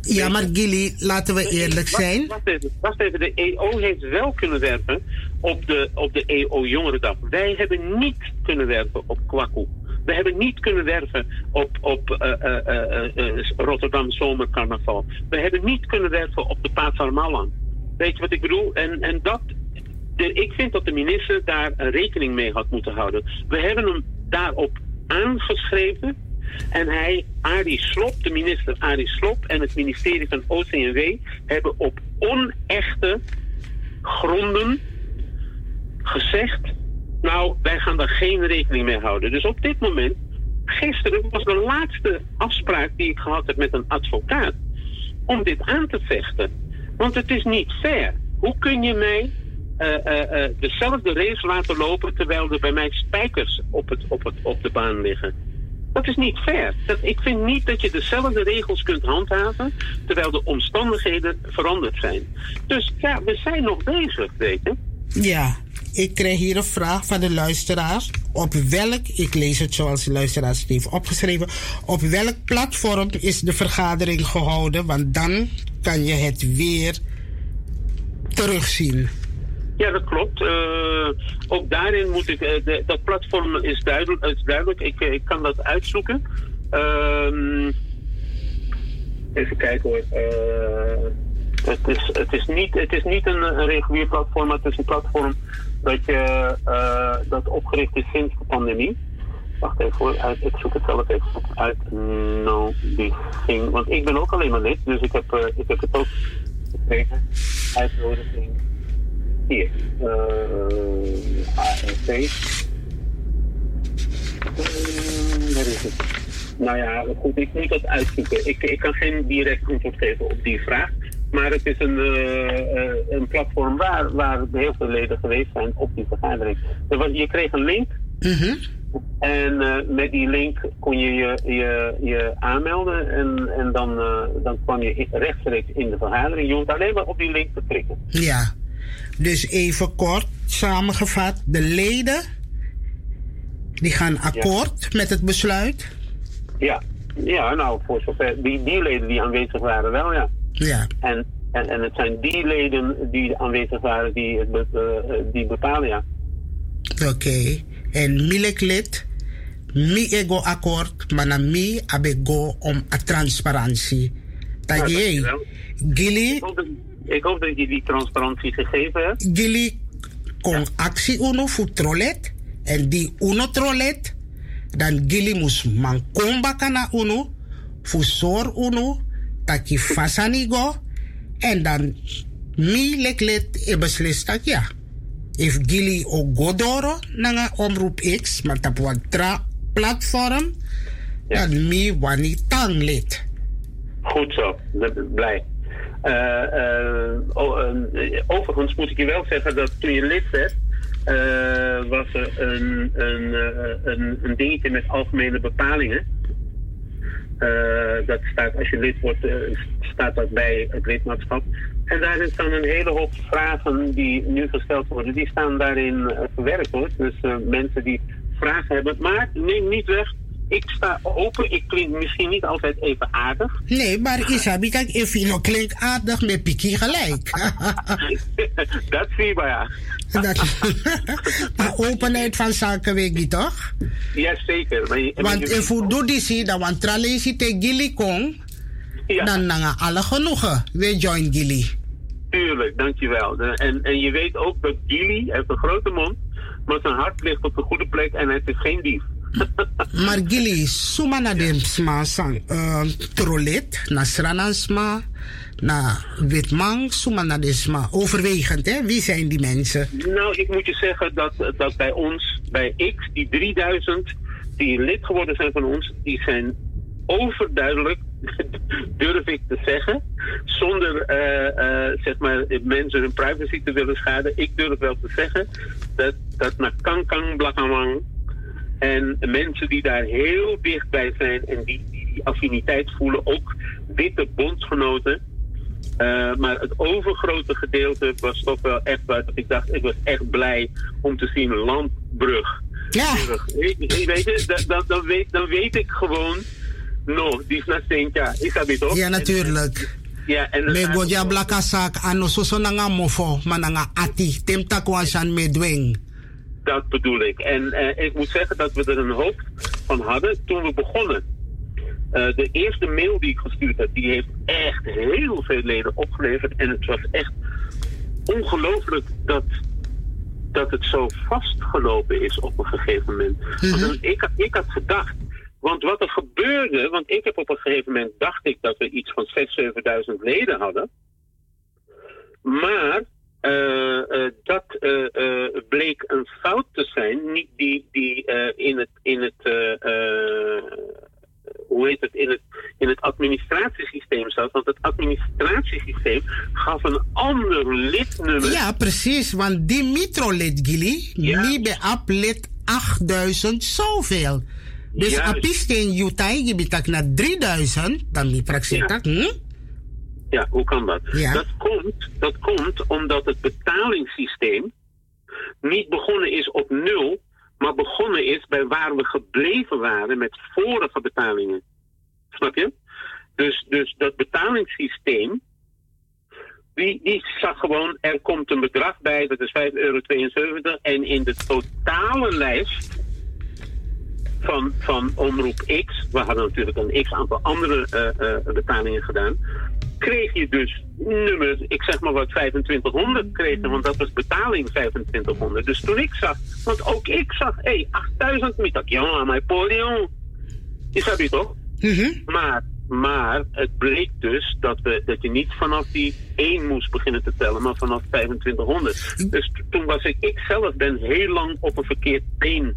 Ja, maar Gilly, laten we eerlijk zijn.
Wacht even, wacht even, de EO heeft wel kunnen werven op de, op de EO Jongerendag. Wij hebben niet kunnen werven op Kwaku. We hebben niet kunnen werven op, op uh, uh, uh, Rotterdam Zomercarnaval. We hebben niet kunnen werven op de Paat van. Weet je wat ik bedoel? En, en dat, de, ik vind dat de minister daar rekening mee had moeten houden. We hebben hem daarop aangeschreven. En hij, Arie Slop, de minister Arie Slop en het ministerie van OCNW hebben op onechte gronden gezegd nou, wij gaan daar geen rekening mee houden. Dus op dit moment, gisteren was de laatste afspraak die ik gehad heb met een advocaat om dit aan te vechten. Want het is niet fair. Hoe kun je mij uh, uh, uh, dezelfde race laten lopen terwijl er bij mij spijkers op, het, op, het, op de baan liggen? Dat is niet fair. Dat, ik vind niet dat je dezelfde regels kunt handhaven terwijl de omstandigheden veranderd zijn. Dus ja, we zijn nog bezig, weet je.
Ja, ik krijg hier een vraag van de luisteraar. Op welk, ik lees het zoals de luisteraar heeft opgeschreven. Op welk platform is de vergadering gehouden? Want dan kan je het weer terugzien.
Ja, dat klopt. Uh, ook daarin moet ik. Uh, de, dat platform is duidelijk. Duidelijk. Ik, ik kan dat uitzoeken. Uh, even kijken hoor. Uh, het, is, het, is niet, het is niet een, regulier platform, maar het is een platform dat, je, uh, dat opgericht is sinds de pandemie. Wacht even hoor, ik zoek het zelf even op. Uit nodiging. Want ik ben ook alleen maar lid, dus ik heb, uh, ik heb het ook gekregen. Uitnodiging. Hier. Uh, ANC. waar is het? Nou ja, goed, ik moet dat uitzoeken. Ik, ik kan geen direct antwoord geven op die vraag. Maar het is een, uh, een platform waar, waar heel veel leden geweest zijn op die vergadering. Er je kreeg een link.
-hmm.
En uh, met die link kon je je, je, je aanmelden. En, en dan, dan kwam je rechtstreeks in de vergadering. Je hoeft alleen maar op die link te klikken.
Ja, dus even kort samengevat. De leden die gaan akkoord ja. met het besluit.
Ja. ja, nou voor zover. Die, die leden die aanwezig waren wel, ja.
Ja.
En, en, en het zijn die leden die aanwezig waren die, uh, die bepalen, ja.
Oké. Okay. En milek lid, mi ego akkoord, maar mi abego om a transparantie. Dat je, Gili...
Ik hoop dat, je die transparantie gegeven hebt.
Gili kon ja. actie uno voor trolet. En die uno trolet, dan Gili moest man komba kana uno, voor uno, taki fasanigo en dan mi leklet e beslist dat ja. If gili o godoro nanga omroep X, maar tap wat tra platform, ja. dan mi wani tang lid.
Goed zo, blij. Uh, uh, oh, uh, overigens moet ik je wel zeggen dat toen je lid werd, was er een, een, een, een dingetje met algemene bepalingen. Uh, dat staat, als je lid wordt, uh, staat dat bij het lidmaatschap. En daarin staan een hele hoop vragen die nu gesteld worden, die staan daarin uh, verwerkt. Dus mensen die vragen hebben. Maar neem niet weg, ik sta open. Ik klink misschien niet altijd even aardig.
Nee, maar Isabi, kijk, Evino klinkt aardig met Piki gelijk.
dat zie je maar ja.
Dat, maar openheid van zaken weet je toch?
Ja, zeker. Maar
want if je doet die zie, dan want tralesi te gili kong, ja. dan nanga alle genoegen. We join gili.
Tuurlijk, dankjewel. En, en je weet ook dat gili heeft een grote mond, maar zijn hart ligt op de goede plek en het is geen dief.
Maar gili, suma na de sma sang uh, na sranansma, na witmang, suma na de sma. Overwegend, hè? Wie zijn die mensen?
Nou, ik moet je zeggen dat, dat bij ons, bij X, die 3000 die lid geworden zijn van ons, die zijn overduidelijk, durf ik te zeggen, zonder uh, uh, zeg maar mensen hun privacy te willen schaden. Ik durf wel te zeggen dat, dat naar Kankang Blakamang en mensen die daar heel dichtbij zijn en die, die die affiniteit voelen. Ook witte bondsgenoten. Uh, maar het overgrote gedeelte was toch wel echt wat ik dacht, ik was echt blij om te zien Landbrug.
Ja.
Weet, weet je, dan, dan, weet, dan weet ik gewoon, no, die is naar Sintja. Is dat niet toch?
Ja, natuurlijk.
Ja, en
me goja blaka sak ano soso nanga mofo mananga ati tem takwasan me dwing.
Dat bedoel ik. En uh, ik moet zeggen dat we er een hoop van hadden toen we begonnen. Uh, de eerste mail die ik gestuurd heb, die heeft echt heel veel leden opgeleverd. En het was echt ongelooflijk dat, dat het zo vastgelopen is op een gegeven moment. Want
Mhm.
ik, ik had gedacht, want wat er gebeurde, want ik heb op een gegeven moment dacht ik dat we iets van 6.000, 7.000 leden hadden. Maar eh, eh, dat eh, eh, bleek een fout te zijn, niet die, die eh, in het, in het eh, eh, hoe heet het, in het, in het administratiesysteem zat. Want het administratiesysteem gaf een ander lidnummer.
Ja, precies, want die mitro-lid, Gilly,
Ja.
mi be ap lid 8000 zoveel. Dus
Juist.
apiste in Jutai, je naar 3000, dan mi praxita, hm?
Ja, hoe kan dat?
Ja.
Dat, komt, dat komt omdat het betalingssysteem niet begonnen is op nul, maar begonnen is bij waar we gebleven waren met vorige betalingen. Snap je? Dus, dus dat betalingssysteem, die, die zag gewoon, er komt een bedrag bij, dat is 5,72 euro. En in de totale lijst van, van Omroep X, we hadden natuurlijk een x aantal andere eh, eh, betalingen gedaan, kreeg je dus nummer, ik zeg maar wat, 2500 kreeg je, want dat was betaling 2500. Dus toen ik zag, want ook ik zag, hé, hey, 8000 mitak, jongen, mijn podium. Is dat toch?
Mhm.
Maar, maar het bleek dus dat, we, dat je niet vanaf die 1 moest beginnen te tellen, maar vanaf 2500. Dus t- toen was ik, ik zelf ben heel lang op een verkeerd been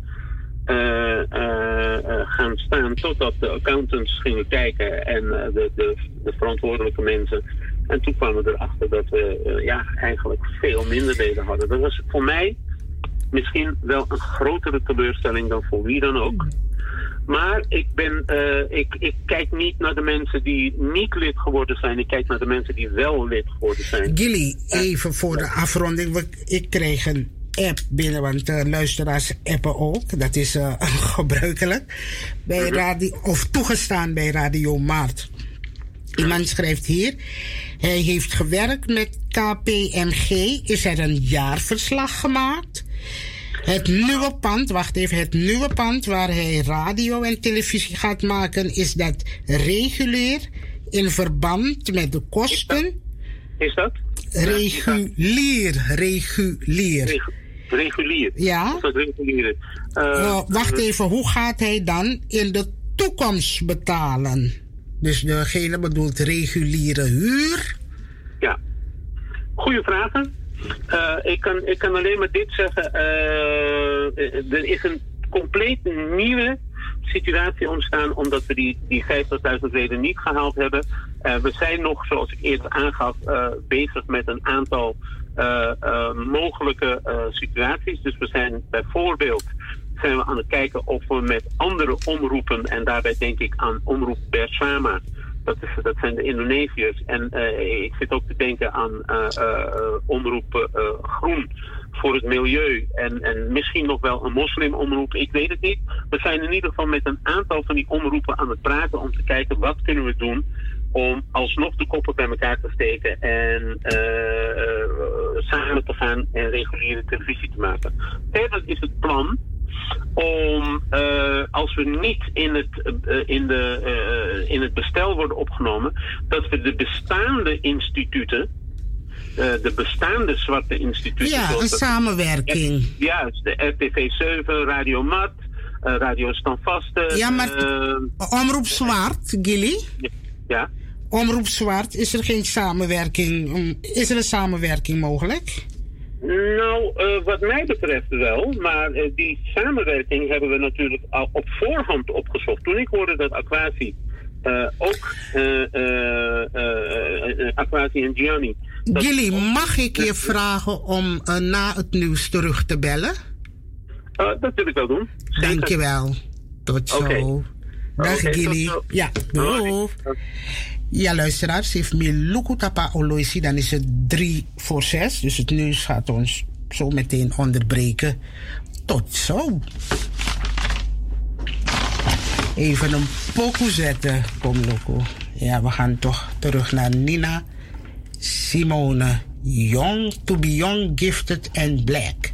gaan staan totdat de accountants gingen kijken en eh, de, de, de verantwoordelijke mensen. En toen kwamen we erachter dat we eh, ja, eigenlijk veel minder leden hadden. Dat was voor mij misschien wel een grotere teleurstelling dan voor wie dan ook. Maar ik, ben, eh, ik, ik kijk niet naar de mensen die niet lid geworden zijn. Ik kijk naar de mensen die wel lid geworden zijn.
Gilly, even voor de afronding. Ik kreeg een app binnen, want de luisteraars appen ook. Dat is eh, gebruikelijk. Bij radio, of toegestaan bij Radio Maart. Iemand schrijft hier. Hij heeft gewerkt met KPMG. Is er een jaarverslag gemaakt? Het nieuwe pand, wacht even, het nieuwe pand waar hij radio en televisie gaat maken, is dat regulier in verband met de kosten?
Is dat?
Regulier, regulier.
Regu- Regulier.
Ja.
Is dat regulier? Eh,
Uh, wacht even, hoe gaat hij dan in de toekomst betalen? Dus degene bedoelt reguliere huur.
Ja. Goeie vragen. Eh, ik, kan, ik kan alleen maar dit zeggen. Eh, er is een compleet nieuwe situatie ontstaan omdat we die, die 50.000 leden niet gehaald hebben. Eh, we zijn nog, zoals ik eerder aangaf, eh, bezig met een aantal eh, eh, mogelijke eh, situaties. Dus we zijn bijvoorbeeld zijn we aan het kijken of we met andere omroepen, en daarbij denk ik aan Omroep Bersama, dat, is, dat zijn de Indonesiërs. En eh, ik zit ook te denken aan eh, eh, omroep eh, Groen voor het milieu. En, en misschien nog wel een moslimomroep, ik weet het niet. We zijn in ieder geval met een aantal van die omroepen aan het praten om te kijken wat kunnen we doen om alsnog de koppen bij elkaar te steken en eh, eh, samen te gaan en reguliere televisie te maken. Verder is het plan om, eh, als we niet in het, in, de, in het bestel worden opgenomen, dat we de bestaande instituten, de bestaande zwarte instituten.
Ja, een samenwerking.
Juist, de RTV 7, Radio Mat, Radio Standvaste.
Ja, maar- Omroep Zwart, Gilly.
ja.
Omroep Zwart, is er geen samenwerking? Is er een samenwerking mogelijk?
Nou, eh, wat mij betreft wel, maar eh, die samenwerking hebben we natuurlijk al op voorhand opgezocht. Toen ik hoorde dat Aquasi eh, ook Aquasi en Gianni.
Gilly, mag ik je vragen om na het nieuws terug te bellen?
Dat wil ik wel doen. Zeker.
Dankjewel. Tot zo.
Dag Gilly. Ja, doei. Ja, luisteraars, heeft Miluku Tapa Oloisi, dan is het drie voor zes. Dus het nieuws gaat ons zo meteen onderbreken. Tot zo. Even een pokoe zetten, kom Loco. Ja, we gaan toch terug naar Nina Simone. Young to be young, gifted and black.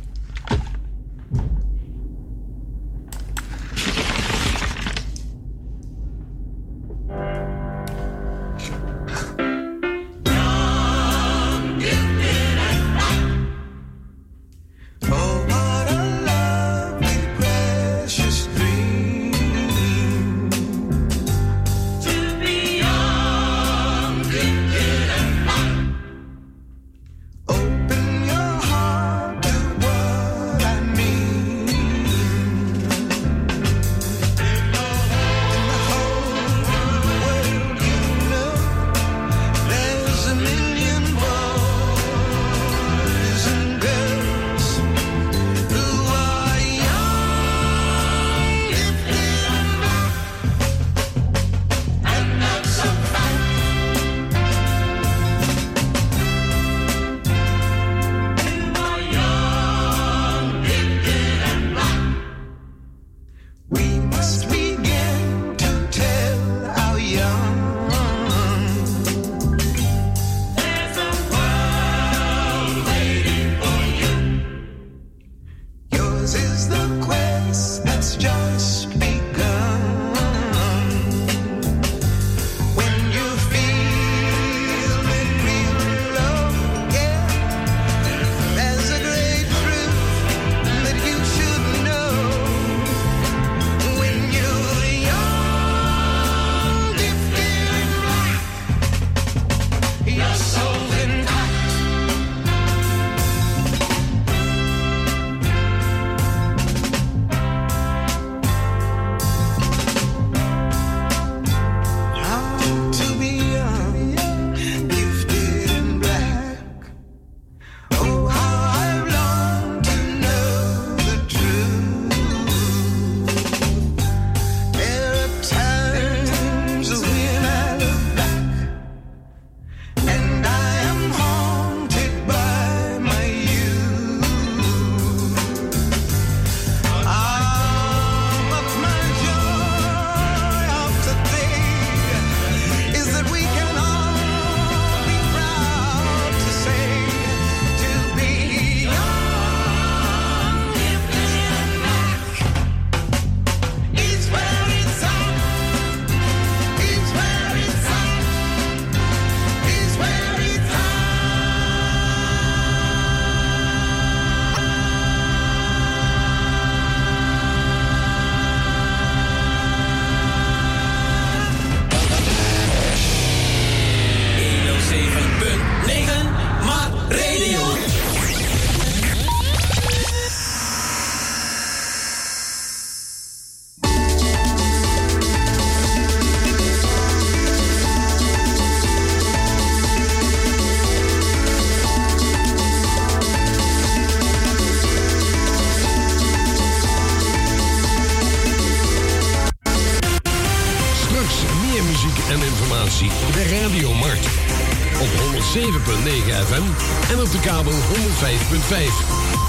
105.5.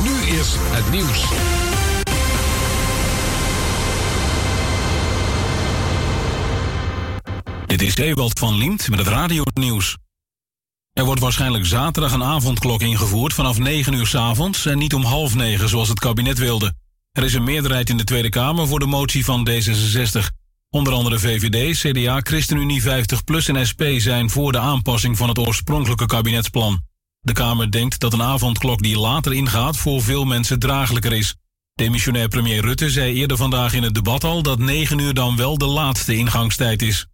Nu eerst het nieuws.
Dit is Ewald van Liemt met het radionieuws. Er wordt waarschijnlijk zaterdag een avondklok ingevoerd vanaf 9 uur 's avonds en niet om half negen zoals het kabinet wilde. Er is een meerderheid in de Tweede Kamer voor de motie van D66. Onder andere VVD, CDA, ChristenUnie 50PLUS en SP zijn voor de aanpassing van het oorspronkelijke kabinetsplan. De Kamer denkt dat een avondklok die later ingaat voor veel mensen draaglijker is. Demissionair premier Rutte zei eerder vandaag in het debat al dat 9 uur dan wel de laatste ingangstijd is.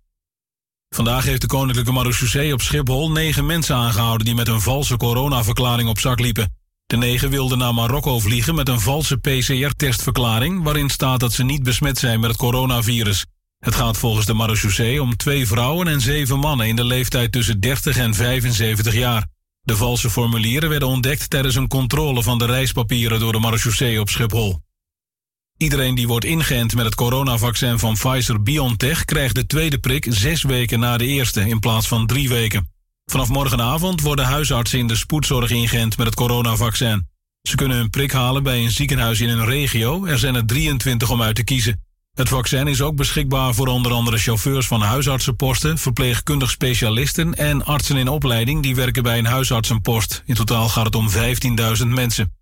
Vandaag heeft de Koninklijke Marechaussee op Schiphol negen mensen aangehouden die met een valse coronaverklaring op zak liepen. De negen wilden naar Marokko vliegen met een valse PCR-testverklaring waarin staat dat ze niet besmet zijn met het coronavirus. Het gaat volgens de marechaussee om twee vrouwen en zeven mannen in de leeftijd tussen 30 en 75 jaar. De valse formulieren werden ontdekt tijdens een controle van de reispapieren door de marechaussee op Schiphol. Iedereen die wordt ingeënt met het coronavaccin van Pfizer-BioNTech... krijgt de tweede prik zes weken na de eerste in plaats van drie weken. Vanaf morgenavond worden huisartsen in de spoedzorg ingeënt met het coronavaccin. Ze kunnen een prik halen bij een ziekenhuis in een regio. Er zijn er 23 om uit te kiezen. Het vaccin is ook beschikbaar voor onder andere chauffeurs van huisartsenposten, verpleegkundig specialisten en artsen in opleiding die werken bij een huisartsenpost. In totaal gaat het om 15.000 mensen.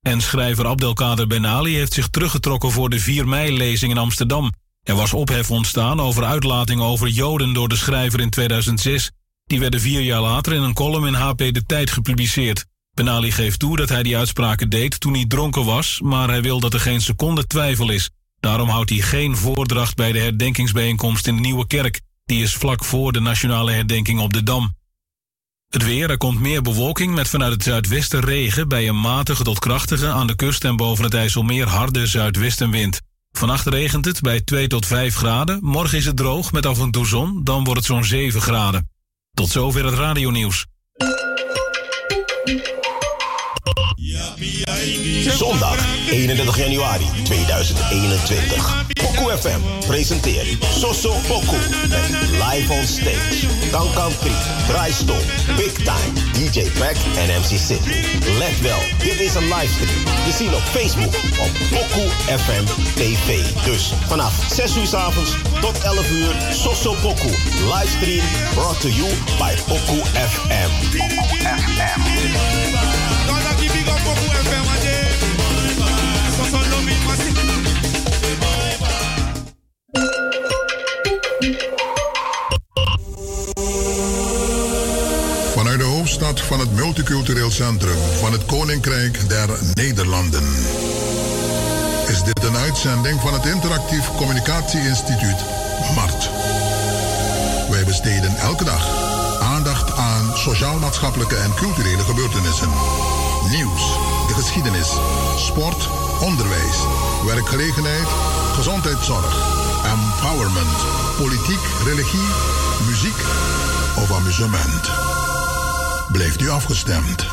En schrijver Abdelkader Ben Ali heeft zich teruggetrokken voor de 4 mei-lezing in Amsterdam. Er was ophef ontstaan over uitlatingen over Joden door de schrijver in 2006. Die werden vier jaar later in een column in HP De Tijd gepubliceerd. Ben Ali geeft toe dat hij die uitspraken deed toen hij dronken was, maar hij wil dat er geen seconde twijfel is. Daarom houdt hij geen voordracht bij de herdenkingsbijeenkomst in de Nieuwe Kerk. Die is vlak voor de nationale herdenking op de Dam. Het weer, er komt meer bewolking met vanuit het zuidwesten regen... bij een matige tot krachtige aan de kust en boven het IJsselmeer harde zuidwestenwind. Vannacht regent het bij 2 tot 5 graden. Morgen is het droog met af en toe zon, dan wordt het zo'n 7 graden. Tot zover het radionieuws.
Zondag 31 januari 2021. Poku FM presenteert Soso Poku live on stage. Kankan 3, Draaistol, Big Time, DJ Pack en MC Sydney. Let wel, dit is een livestream. Je ziet op Facebook op Poku FM TV. Dus vanaf 6 uur s avonds tot 11 uur Soso Poku. Livestream brought to you by Poku FM. FM.
Van het multicultureel centrum van het Koninkrijk der Nederlanden. Is dit een uitzending van het Interactief Communicatie-instituut MART. Wij besteden elke dag aandacht aan sociaal-maatschappelijke en culturele gebeurtenissen. Nieuws, de geschiedenis, sport, onderwijs, werkgelegenheid, gezondheidszorg, empowerment, politiek, religie, muziek of amusement. Blijft u afgestemd.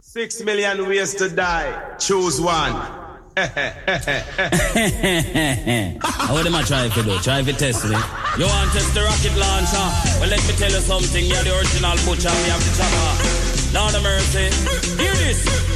Six million ways to die. Choose one.
How would them a try if you do? Try if you test me. You want test the rocket launcher? Well, let me tell you something. You're the original butcher. We have the chopper. Lord of mercy. Hear this.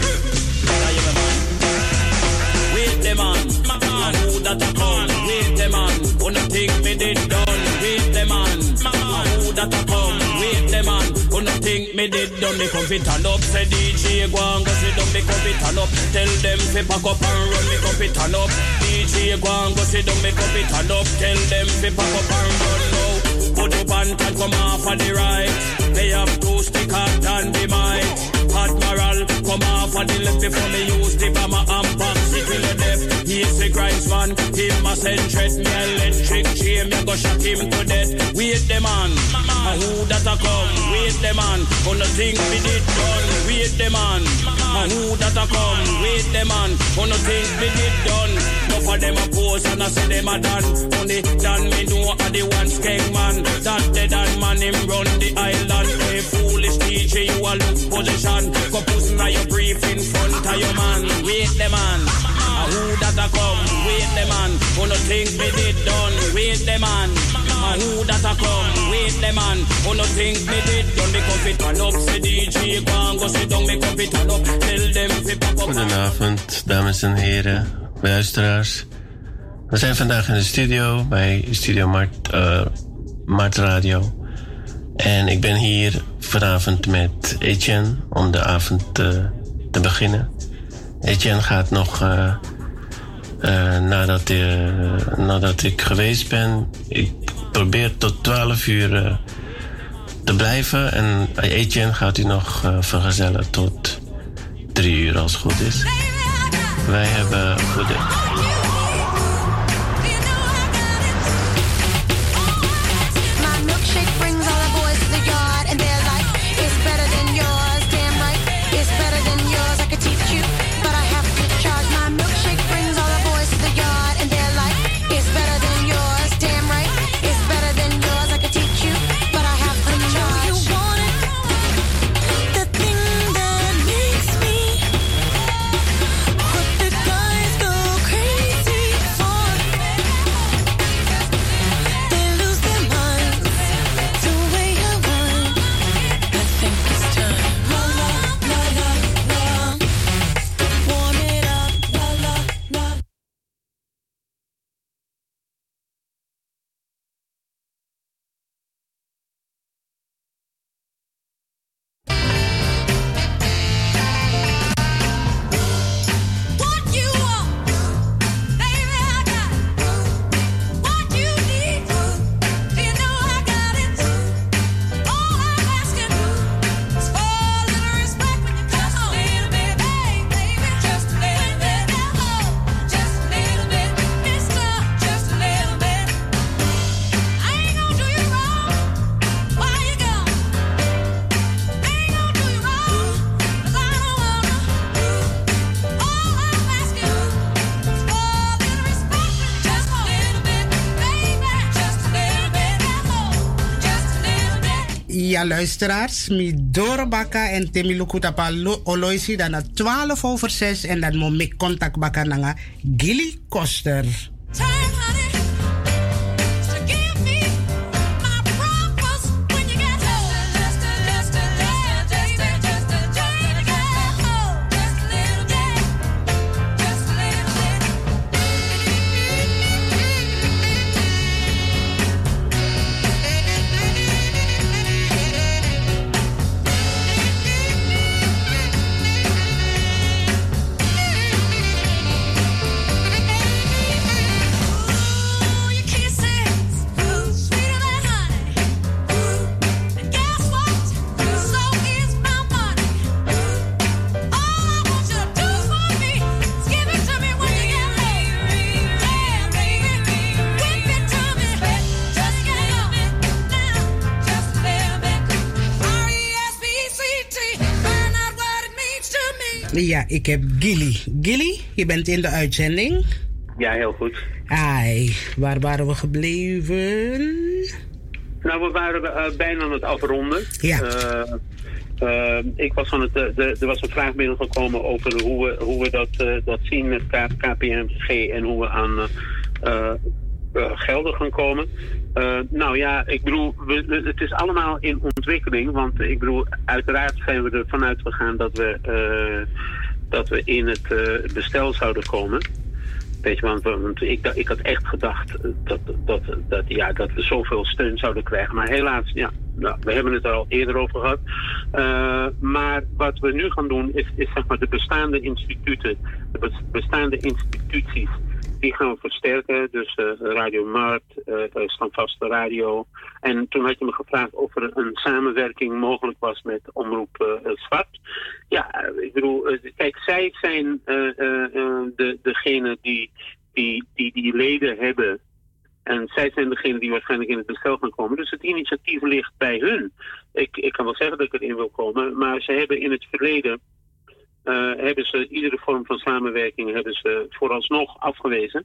Wait the man. And who that a come? Wait the man. Who no think me did done? Wait the man. And who that a come? Wait the man. Who no think me did done? Me come fit and up. Say DJ go and go sit down. Me come fit and up. Tell them fi pack up and run. Me come fit and up. DJ go and go sit down. Me come fit and up. Tell them fi pack up and run now. Put up and come off of the right. They have two stick and the might. Admiral, come off of the left before me use the bomber and box it till the death. He's the Christ man, him a send threat me electric chain, me go shot him to death. Wait the man, and who that a come? Wait the man, who no think me did done? Wait the man, and who that a come? Wait the man, who no think me did done? Enough of them a pose and I say them a done. Only done me know a the one skeng man. That the done man him run the island. Hey foolish DJ, you a look position. Go pussy now you brief in front of your man. Wait the man. A who that a come? Wait the man. Who no think me did done? Wait the man. A who that a come? Wait the man. Who no think me did done? Me come fit turn up. Say DJ go and go sit down. Me come fit turn up. Tell them fi pop up.
Goedenavond, dames en heren, luisteraars. We zijn vandaag in de studio bij Studio Mart, eh, Mart Radio. En ik ben hier vanavond met Etienne om de avond eh, te beginnen. Etienne gaat nog, eh, eh, nadat, nadat ik geweest ben, ik probeer tot 12 uur te blijven. En Etienne gaat u nog vergezellen tot 3 uur als het goed is. Wij hebben goede.
Ja, luisteraars. Midoro Baka en Temiluku Tapa lo- Oloisi dan na 12 over 6 en dan moet ik contact nanga Gilly Koster. Ja, ik heb Gilly. Gilly, je bent in de uitzending.
Ja, heel goed.
Ai, waar waren we gebleven?
Nou, we waren eh, bijna aan het afronden.
Ja.
Eh, eh, ik was aan het, de, er was een vraag binnengekomen over hoe we, hoe we dat, dat zien met KPMG en hoe we aan gelden gaan komen. Nou ja, ik bedoel, we, we- het is allemaal in ontwikkeling. Want ik bedoel, uiteraard zijn we ervan uitgegaan dat we, dat we in het eh, bestel zouden komen. Weet je, want, ik, ik had echt gedacht dat, dat, dat, ja, dat we zoveel steun zouden krijgen. Maar helaas, ja, nou, we hebben het er al eerder over gehad. Eh, maar wat we nu gaan doen is, is zeg maar de bestaande instituten, de bes- bestaande instituties, die gaan we versterken. Dus eh, Radio Markt, eh, Standvaste Radio. En toen had je me gevraagd of er een samenwerking mogelijk was met Omroep Zwart. Ja, ik bedoel, eh, kijk, zij zijn eh, eh, de, degene die, die, die die leden hebben. En zij zijn degene die waarschijnlijk in het bestel gaan komen. Dus het initiatief ligt bij hun. Ik, ik kan wel zeggen dat ik erin wil komen. Maar ze hebben in het verleden... hebben ze iedere vorm van samenwerking hebben ze vooralsnog afgewezen.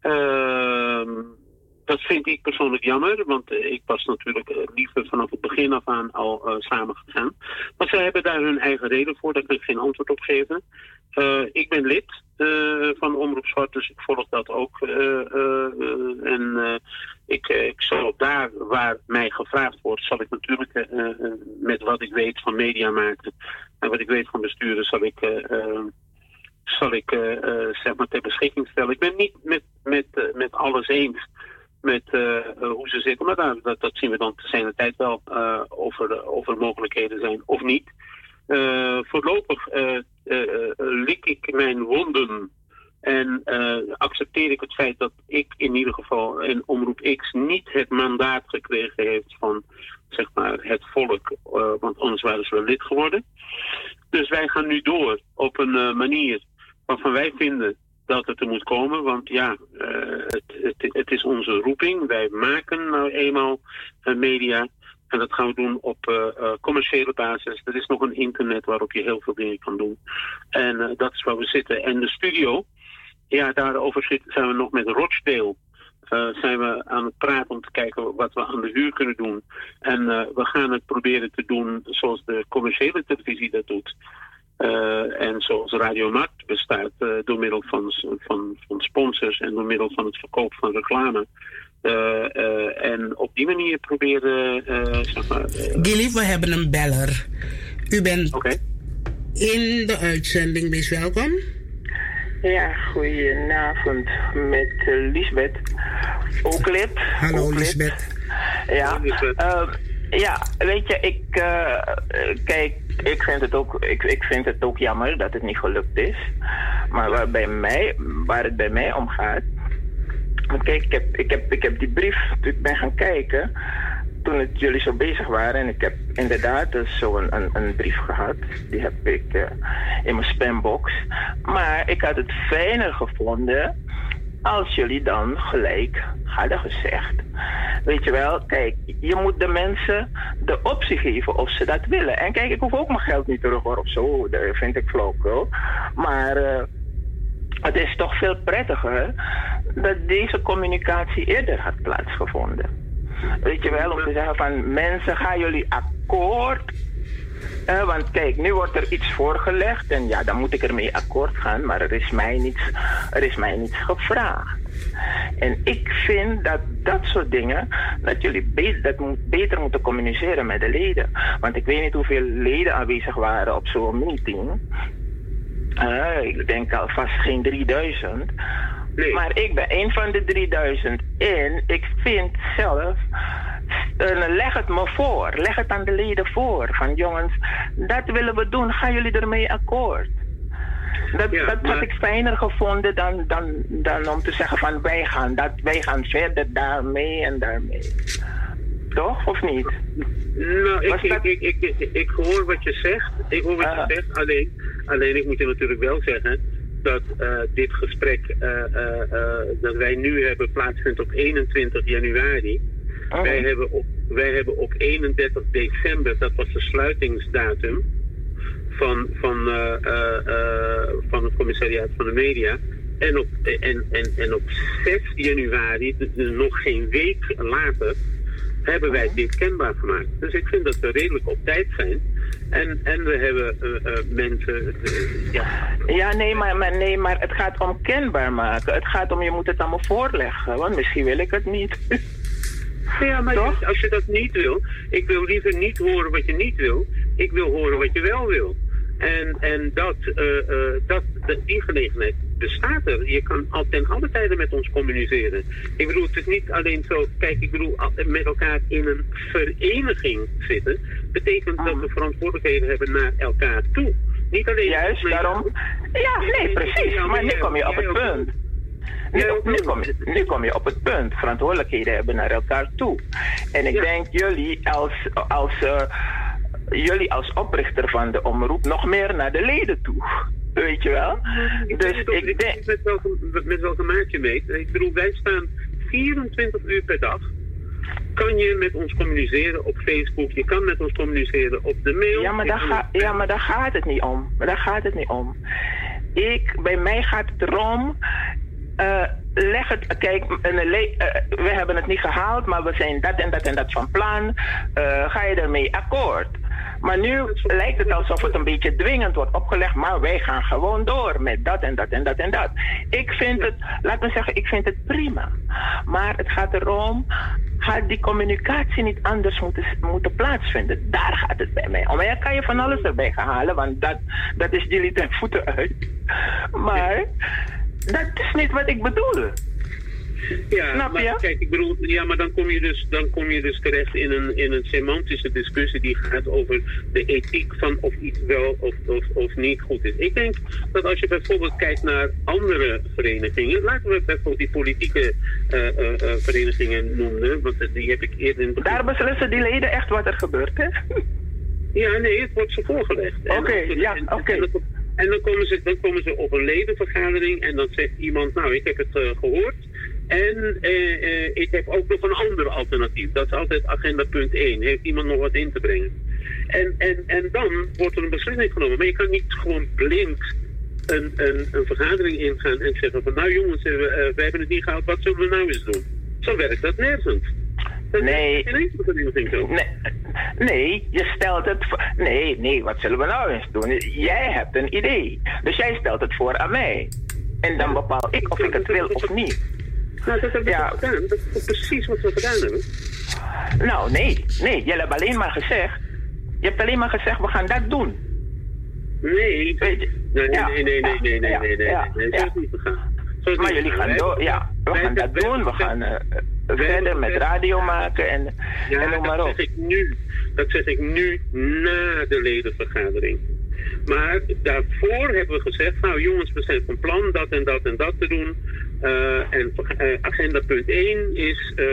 Ehm, dat vind ik persoonlijk jammer, want eh, ik was natuurlijk eh, liever vanaf het begin af aan al eh, samen. Maar zij hebben daar hun eigen reden voor, daar kan ik geen antwoord op geven. Ik ben lid van Omroep Zwart, dus ik volg dat ook. en ik, ik zal daar waar mij gevraagd wordt, zal ik natuurlijk met wat ik weet van media maken en wat ik weet van besturen, zal ik zal ik zeg maar ter beschikking stellen. Ik ben niet met, met, met alles eens met eh, eh, hoe ze zitten, maar dat, dat zien we dan te zijn tijd wel eh, of, er, of er mogelijkheden zijn of niet. Voorlopig lik ik mijn wonden en accepteer ik het feit dat ik in ieder geval en Omroep X niet het mandaat gekregen heeft van zeg maar, het volk, want anders waren ze wel lid geworden. Dus wij gaan nu door op een eh, manier waarvan wij vinden dat het er moet komen. Want ja, eh, het, het, is onze roeping. Wij maken nou eenmaal eh, media. En dat gaan we doen op eh, commerciële basis. Er is nog een internet waarop je heel veel dingen kan doen. En dat is waar we zitten. En de studio, ja, daarover zijn we nog met Rochdale. eh, zijn we aan het praten om te kijken wat we aan de huur kunnen doen. En we gaan het proberen te doen zoals de commerciële televisie dat doet. Eh, en zoals Radio Markt bestaat eh, door middel van, van, van sponsors en door middel van het verkoop van reclame. Eh, eh, en op die manier proberen, eh, zeg maar.
Gilly, we hebben een beller. U bent in de uitzending, wees welkom.
Ja, goedenavond met uh, Lisbeth. Ook lid.
Hallo
Ook lid.
Lisbeth.
Ja, eh, ja, weet je, ik, kijk, ik vind, het ook, ik, ik vind het ook jammer dat het niet gelukt is. Maar waar, bij mij, waar het bij mij om gaat. Want kijk, ik heb, ik heb, ik heb die brief, ik ben gaan kijken, toen het, jullie zo bezig waren. En ik heb inderdaad dus zo een, een, een brief gehad. Die heb ik eh, in mijn spambox. Maar ik had het fijner gevonden als jullie dan gelijk hadden gezegd. Weet je wel, kijk, je moet de mensen de optie geven of ze dat willen. En kijk, ik hoef ook mijn geld niet terug hoor, of zo, dat vind ik flauwkul. Maar eh, het is toch veel prettiger dat deze communicatie eerder had plaatsgevonden. Weet je wel, om te zeggen van mensen, gaan jullie akkoord? Eh, want kijk, nu wordt er iets voorgelegd en ja, dan moet ik ermee akkoord gaan, maar er is mij niets, er is mij niets gevraagd. En ik vind dat dat soort dingen, dat jullie be- dat moet, beter moeten communiceren met de leden. Want ik weet niet hoeveel leden aanwezig waren op zo'n meeting. Eh, ik denk alvast geen 3000. Maar ik ben een van de 3000. En ik vind zelf, eh, leg het me voor. Leg het aan de leden voor. Van jongens, dat willen we doen. Gaan jullie ermee akkoord? Dat, dat had ik fijner gevonden dan, dan, dan om te zeggen van wij gaan, dat, wij gaan verder daarmee en daarmee. Toch, of niet?
Nou, ik, ik, ik, ik, ik, ik hoor wat je zegt. Ik hoor wat je zegt. Alleen, alleen ik moet je natuurlijk wel zeggen dat eh, dit gesprek eh, eh, dat wij nu hebben plaatsvindt op 21 januari. Wij, hebben op, wij hebben op 31 december, dat was de sluitingsdatum van, van, van het commissariaat van de media. En op, en, en, en op 6 januari, dus nog geen week later, hebben wij dit kenbaar gemaakt. Dus ik vind dat we redelijk op tijd zijn. En, en we hebben eh, eh, mensen. eh, ja.
Ja, nee maar, maar, nee, maar het gaat om kenbaar maken. Het gaat om je moet het aan me voorleggen, want misschien wil ik het niet.
Ja, maar dus als je dat niet wil, ik wil liever niet horen wat je niet wil. Ik wil horen wat je wel wil. En, en dat, dat, de- die gelegenheid bestaat er. Je kan al ten alle tijden met ons communiceren. Ik bedoel, het is niet alleen zo, kijk, ik bedoel, met elkaar in een vereniging zitten, betekent dat we verantwoordelijkheden hebben naar elkaar toe. Niet alleen...
Juist, daarom. Ja, nee, precies. Maar nu kom je op het punt. Nu, nu, kom je, nu kom je op het punt. Verantwoordelijkheden hebben naar elkaar toe. En ik denk jullie als, als, eh, jullie als oprichter van de omroep nog meer naar de leden toe. Weet je wel? Dus
weet ook niet met welke, met welke maat je meet. Ik bedoel, wij staan 24 uur per dag. Kan je met ons communiceren op Facebook? Je kan met ons communiceren op de mail.
Ja, maar daar, ga, ja, maar daar gaat het niet om. Maar daar gaat het niet om. Ik, bij mij gaat het erom. eh, leg het, kijk, eh, we hebben het niet gehaald, maar we zijn dat en dat en dat van plan. Eh, ga je ermee akkoord? Maar nu lijkt het alsof het een beetje dwingend wordt opgelegd, maar wij gaan gewoon door met dat en dat en dat en dat. Ik vind het, laat me zeggen, ik vind het prima. Maar het gaat erom, had die communicatie niet anders moeten, moeten plaatsvinden? Daar gaat het bij mij om. Maar ja, kan je van alles erbij halen, want dat, dat is jullie ten voeten uit. Maar dat is niet wat ik bedoel.
Ja,
Snap
maar
je?
kijk, ik bedoel, ja, maar dan kom je dus, dan kom je dus terecht in een, in een semantische discussie die gaat over de ethiek van of iets wel of, of, of niet goed is. Ik denk dat als je bijvoorbeeld kijkt naar andere verenigingen, laten we bijvoorbeeld die politieke eh, eh, eh, verenigingen noemen, want die heb ik eerder in
Daar beslissen die leden echt wat er gebeurt, hè?
Ja, nee, het wordt ze voorgelegd. En
Oké, ja, oké.
En, dan, en dan, komen ze, dan komen ze op een ledenvergadering en dan zegt iemand, nou, ik heb het eh, gehoord. En eh, eh, ik heb ook nog een ander alternatief. Dat is altijd agenda punt 1. Heeft iemand nog wat in te brengen? En, en, en dan wordt er een beslissing genomen. Maar je kan niet gewoon blind een, een, een vergadering ingaan en zeggen van... Nou jongens, eh, we, eh, wij hebben het niet gehaald, wat zullen we nou eens doen? Zo werkt dat nergens. Dat
Nee. Nee, nee, je stelt het voor. Nee, nee, wat zullen we nou eens doen? Jij hebt een idee. Dus jij stelt het voor aan mij. En dan bepaal ik of ik het wil of niet.
Nou, dat hebben we toch gedaan. Dat is precies wat we gedaan hebben.
Nou, nee, nee, jij hebt alleen maar gezegd. Je hebt alleen maar gezegd, we gaan dat doen.
Nee.
Weet je?
Nee, nee,
Ja,
nee, nee, nee,
ja,
nee, nee,
ja,
nee, nee,
ja, ja.
Zo is niet gegaan.
Maar jullie gaan door, ja. We gaan dat
hebben-
doen, we gaan eh, verder met radio maken en,
Ja,
en noem maar
dat
op.
zeg ik nu. Dat zeg ik nu na de ledenvergadering. Maar daarvoor hebben we gezegd, nou jongens, we zijn van plan dat en dat en dat te doen. Eh, en eh, agenda punt 1 is, eh,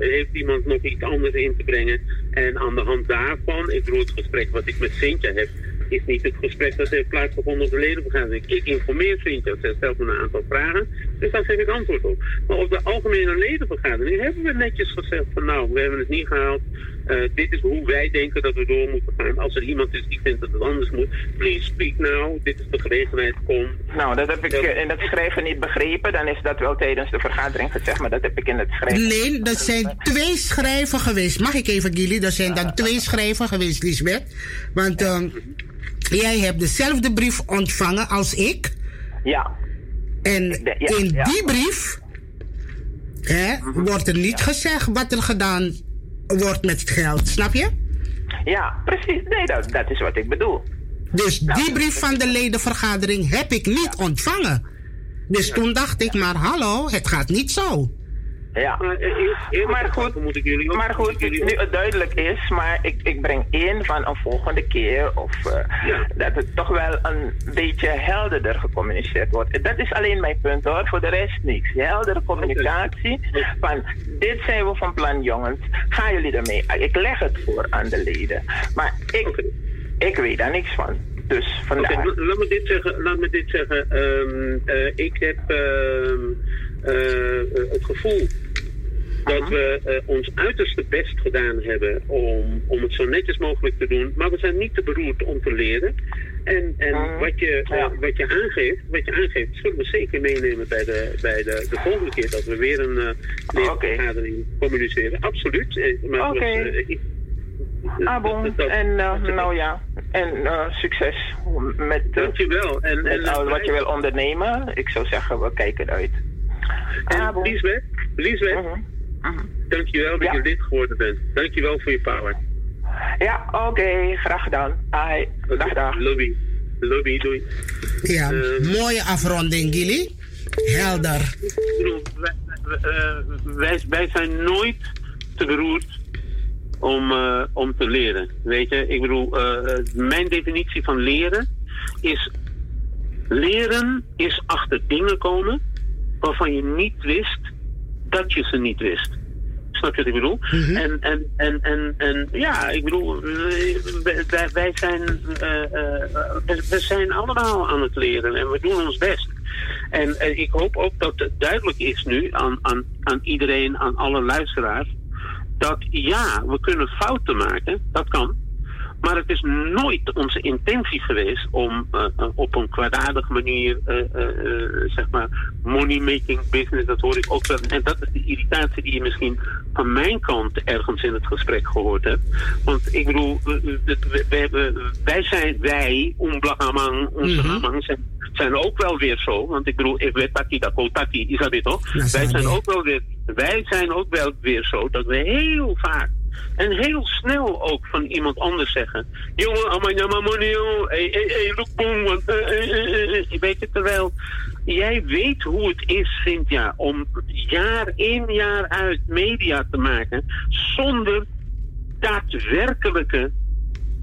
heeft iemand nog iets anders in te brengen? En aan de hand daarvan, ik bedoel het gesprek wat ik met Cynthia heb, is niet het gesprek dat heeft plaatsgevonden op de ledenvergadering. Ik informeer Cynthia, zij stelt me een aantal vragen. Dus daar geef ik antwoord op. Maar op de algemene ledenvergadering hebben we netjes gezegd van nou, we hebben het niet gehaald. Eh, dit is hoe wij denken dat we door moeten gaan. Als er iemand is die vindt dat het anders moet, please speak now. Dit is de gelegenheid, kom.
Nou, dat heb ik eh, in het schrijven niet begrepen. Dan is dat wel tijdens de vergadering gezegd, maar dat heb ik in het schrijven.
Nee, dat zijn twee schrijven geweest. Mag ik even, Gilly? Dat zijn dan twee schrijven geweest, Lisbeth. Want ehm, jij hebt dezelfde brief ontvangen als ik.
Ja.
En in die brief hè, wordt er niet gezegd wat er gedaan wordt met het geld. Snap je?
Ja, precies. Nee, dat, dat is wat ik bedoel.
Dus die brief van de ledenvergadering heb ik niet ontvangen. Dus toen dacht ik, maar hallo, het gaat niet zo.
Ja. Maar goed, maar goed nu het duidelijk is, maar ik, ik breng in van een volgende keer of eh, dat het toch wel een beetje helderder gecommuniceerd wordt. Dat is alleen mijn punt hoor, voor de rest niks. Heldere communicatie van dit zijn we van plan jongens, gaan jullie ermee? Ik leg het voor aan de leden, maar ik, ik weet daar niks van. Dus vandaar.
la- laat me dit zeggen. Laat me dit zeggen. Ehm, eh, ik heb ehm, eh, het gevoel dat we eh, ons uiterste best gedaan hebben om, om het zo netjes mogelijk te doen. Maar we zijn niet te beroerd om te leren. En, en wat, je, eh, wat, je aangeeft, wat je aangeeft, zullen we zeker meenemen bij de, bij de, de volgende keer dat we weer een uh, leervergadering communiceren. Absoluut. Eh,
Oké.
eh,
Ah, bon. En eh, nou ja, en eh, succes met,
Dankjewel. En,
met
en,
wat je wil ondernemen. Ik zou zeggen, we kijken uit.
En Liesbeth, Liesbeth, dankjewel dat je lid geworden bent. Dankjewel voor je power.
Ja, oké, graag gedaan. Ai, dag, dag.
Lobby. Lobby, doei.
Ja, mooie afronding, Gilly. Helder.
Ik bedoel, wij, wij, wij zijn nooit te beroerd om, eh, om te leren. Weet je, ik bedoel, eh, mijn definitie van leren is. Leren is achter dingen komen waarvan je niet wist dat je ze niet wist. Snap je wat ik bedoel? en, en, en, en, en ja, ik bedoel, wij, zijn, we- we zijn allemaal aan het leren en we doen ons best. En, en ik hoop ook dat het duidelijk is nu aan, aan, aan iedereen, aan alle luisteraars, dat ja, we kunnen fouten maken, dat kan. Maar het is nooit onze intentie geweest om eh, eh, op een kwaadaardige manier, eh, zeg maar, money-making business, dat hoor ik ook wel. En dat is de irritatie die je misschien van mijn kant ergens in het gesprek gehoord hebt. Want ik bedoel, hebben- wij zijn, wij, Omblagamang, onze. Amang, zijn, zijn ook wel weer zo. Want ik bedoel, ik weet taki, dat taki, is dat dit toch? Wij zijn ook wel weer, wij zijn ook wel weer zo dat we heel vaak en heel snel ook van iemand anders zeggen. Jongen, amanyama monio, hey, hey, boom, eh. Weet je, terwijl jij weet hoe het is, Cynthia, om jaar in jaar uit media te maken zonder daadwerkelijke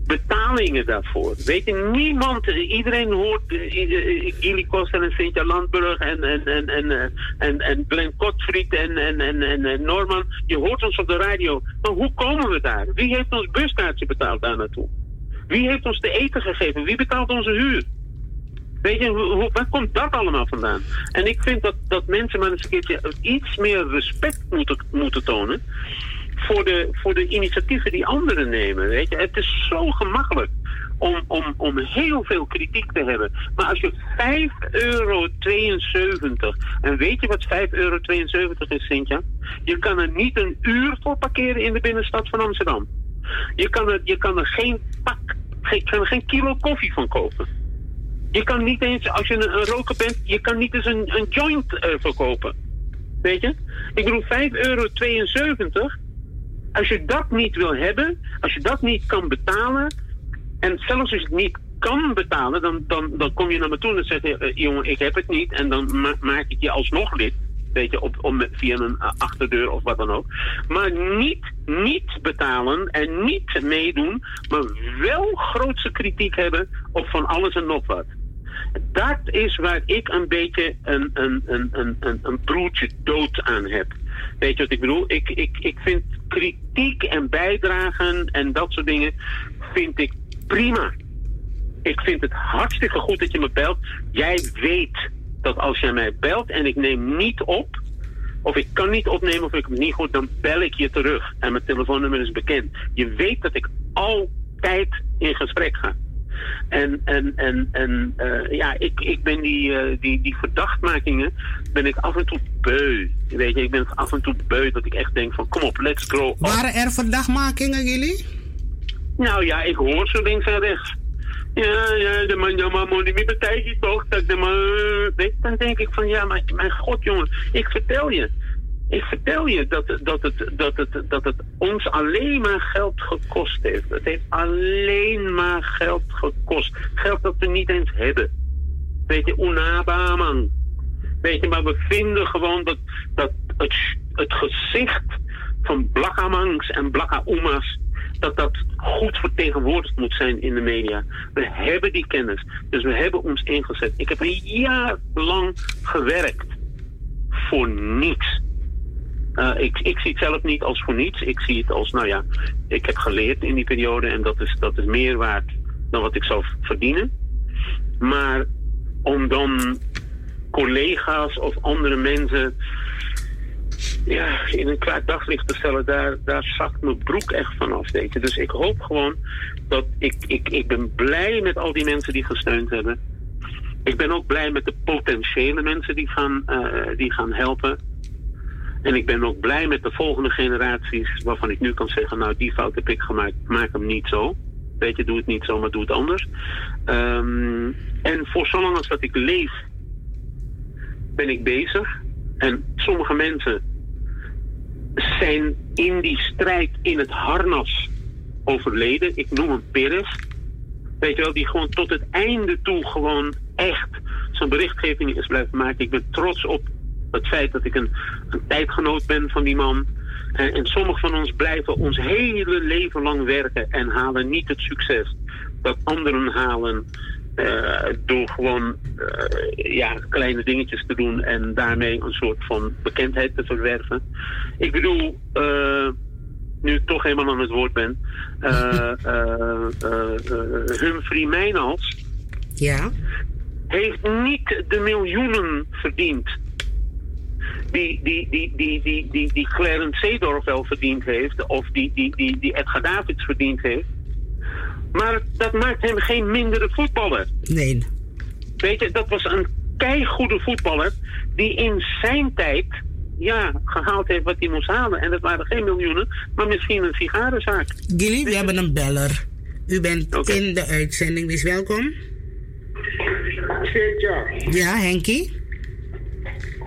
betalingen daarvoor. Weet je, niemand, eh, iedereen hoort eh, eh, Gilly Koster en Cynthia Landburg en, en, en, en, eh, en, en Glenn Kotfried en, en, en, en, Norman. Je hoort ons op de radio. Maar hoe komen we daar? Wie heeft ons buskaartje betaald daar naartoe? Wie heeft ons te eten gegeven? Wie betaalt onze huur? Weet je, hoe- waar komt dat allemaal vandaan? En ik vind dat, dat mensen maar eens een keertje iets meer respect moeten, moeten tonen voor de, voor de initiatieven die anderen nemen. Weet je? Het is zo gemakkelijk om, om, om heel veel kritiek te hebben. Maar als je 5,72 euro... En weet je wat 5,72 euro is, Sintja? Je kan er niet een uur voor parkeren in de binnenstad van Amsterdam. Je kan er, je kan er geen pak, geen, kan er geen kilo koffie van kopen. Je kan niet eens, als je een, roker bent, je kan niet eens een, een joint eh, verkopen. Weet je? Ik bedoel, 5,72 euro. Als je dat niet wil hebben, als je dat niet kan betalen, en zelfs als je het niet kan betalen, dan, dan, dan kom je naar me toe en dan zeg je, eh, jongen, ik heb het niet, en dan ma- maak ik je alsnog lid. Weet je, op, om, via een eh, achterdeur of wat dan ook. Maar niet, niet betalen en niet meedoen, maar wel grootse kritiek hebben op van alles en nog wat. Dat is waar ik een beetje een, een, een, een, een broertje dood aan heb. Weet je wat ik bedoel? Ik, ik, ik vind kritiek en bijdragen en dat soort dingen vind ik prima. Ik vind het hartstikke goed dat je me belt. Jij weet dat als jij mij belt en ik neem niet op, of ik kan niet opnemen of ik het niet goed, dan bel ik je terug. En mijn telefoonnummer is bekend. Je weet dat ik altijd in gesprek ga. En, en, en, en eh, ja, ik, ik ben die, eh, die, die verdachtmakingen ben ik af en toe beu. Weet je, ik ben af en toe beu dat ik echt denk van kom op, let's grow up.
Waren er verdachtmakingen, jullie?
Nou ja, ik hoor zo links en rechts. Ja, ja, de man, ja, maar niet meer partijtje toch? Dat de man, weet, je, dan denk ik van ja, maar mijn god jongen, ik vertel je. Ik vertel je dat, dat, het, dat, het, dat het ons alleen maar geld gekost heeft. Het heeft alleen maar geld gekost. Geld dat we niet eens hebben. Weet je, unaba man. Weet je, maar we vinden gewoon dat, dat het, het gezicht van blakkamangs en blakka-oema's dat dat goed vertegenwoordigd moet zijn in de media. We hebben die kennis, dus we hebben ons ingezet. Ik heb een jaar lang gewerkt voor niets. Uh, ik, ik zie het zelf niet als voor niets. Ik zie het als, nou ja, ik heb geleerd in die periode en dat is, dat is meer waard dan wat ik zou verdienen. Maar om dan collega's of andere mensen ja, in een kwaad daglicht te stellen, daar, daar zakt mijn broek echt vanaf. Weet je. Dus ik hoop gewoon dat ik, ik, ik ben blij met al die mensen die gesteund hebben. Ik ben ook blij met de potentiële mensen die gaan, uh, die gaan helpen. En ik ben ook blij met de volgende generaties waarvan ik nu kan zeggen, nou die fout heb ik gemaakt, maak hem niet zo. Weet je, doe het niet zo, maar doe het anders. Um, en voor zolang als dat ik leef, ben ik bezig. En sommige mensen zijn in die strijd in het harnas overleden. Ik noem hem Peres. Weet je wel, die gewoon tot het einde toe gewoon echt zijn berichtgeving is blijven maken. Ik ben trots op het feit dat ik een, een tijdgenoot ben van die man. En, en sommigen van ons blijven ons hele leven lang werken en halen niet het succes dat anderen halen. Uh, door gewoon uh, ja, kleine dingetjes te doen en daarmee een soort van bekendheid te verwerven. Ik bedoel, uh, nu ik toch helemaal aan het woord ben, Humphrey Mijnals
ja.
heeft niet de miljoenen verdiend die, die, die, die, die, die, die Clarence Seedorf wel verdiend heeft, of die, die, die, die Edgar Davids verdiend heeft. Maar dat maakt hem geen mindere voetballer.
Nee.
Weet je, dat was een keigoede voetballer die in zijn tijd ja, gehaald heeft wat hij moest halen. En dat waren geen miljoenen, maar misschien een sigarenzaak.
Gilly, we hebben een beller. U bent okay. in de uitzending, dus welkom. Ja, Henkie?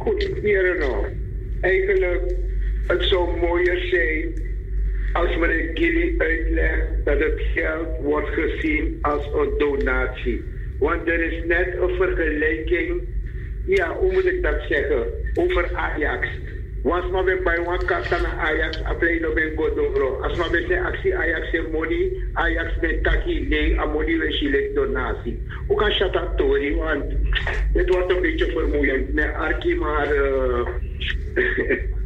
Goed, hier nog. Eigenlijk, het zou mooier zijn als meneer Gilly uitlegt dat het geld wordt gezien als een donatie. Want er is net een vergelijking, ja, hoe moet ik dat zeggen, over Ajax. Was maar bij een kant naar Ajax, appelé no ben godoro. Als maar bij actie Ajax heeft money, Ajax met taki nee, a money we shilek donatie. Hoe kan je dat tori? Want het wordt een beetje vermoeiend. Met Arki maar... Uh,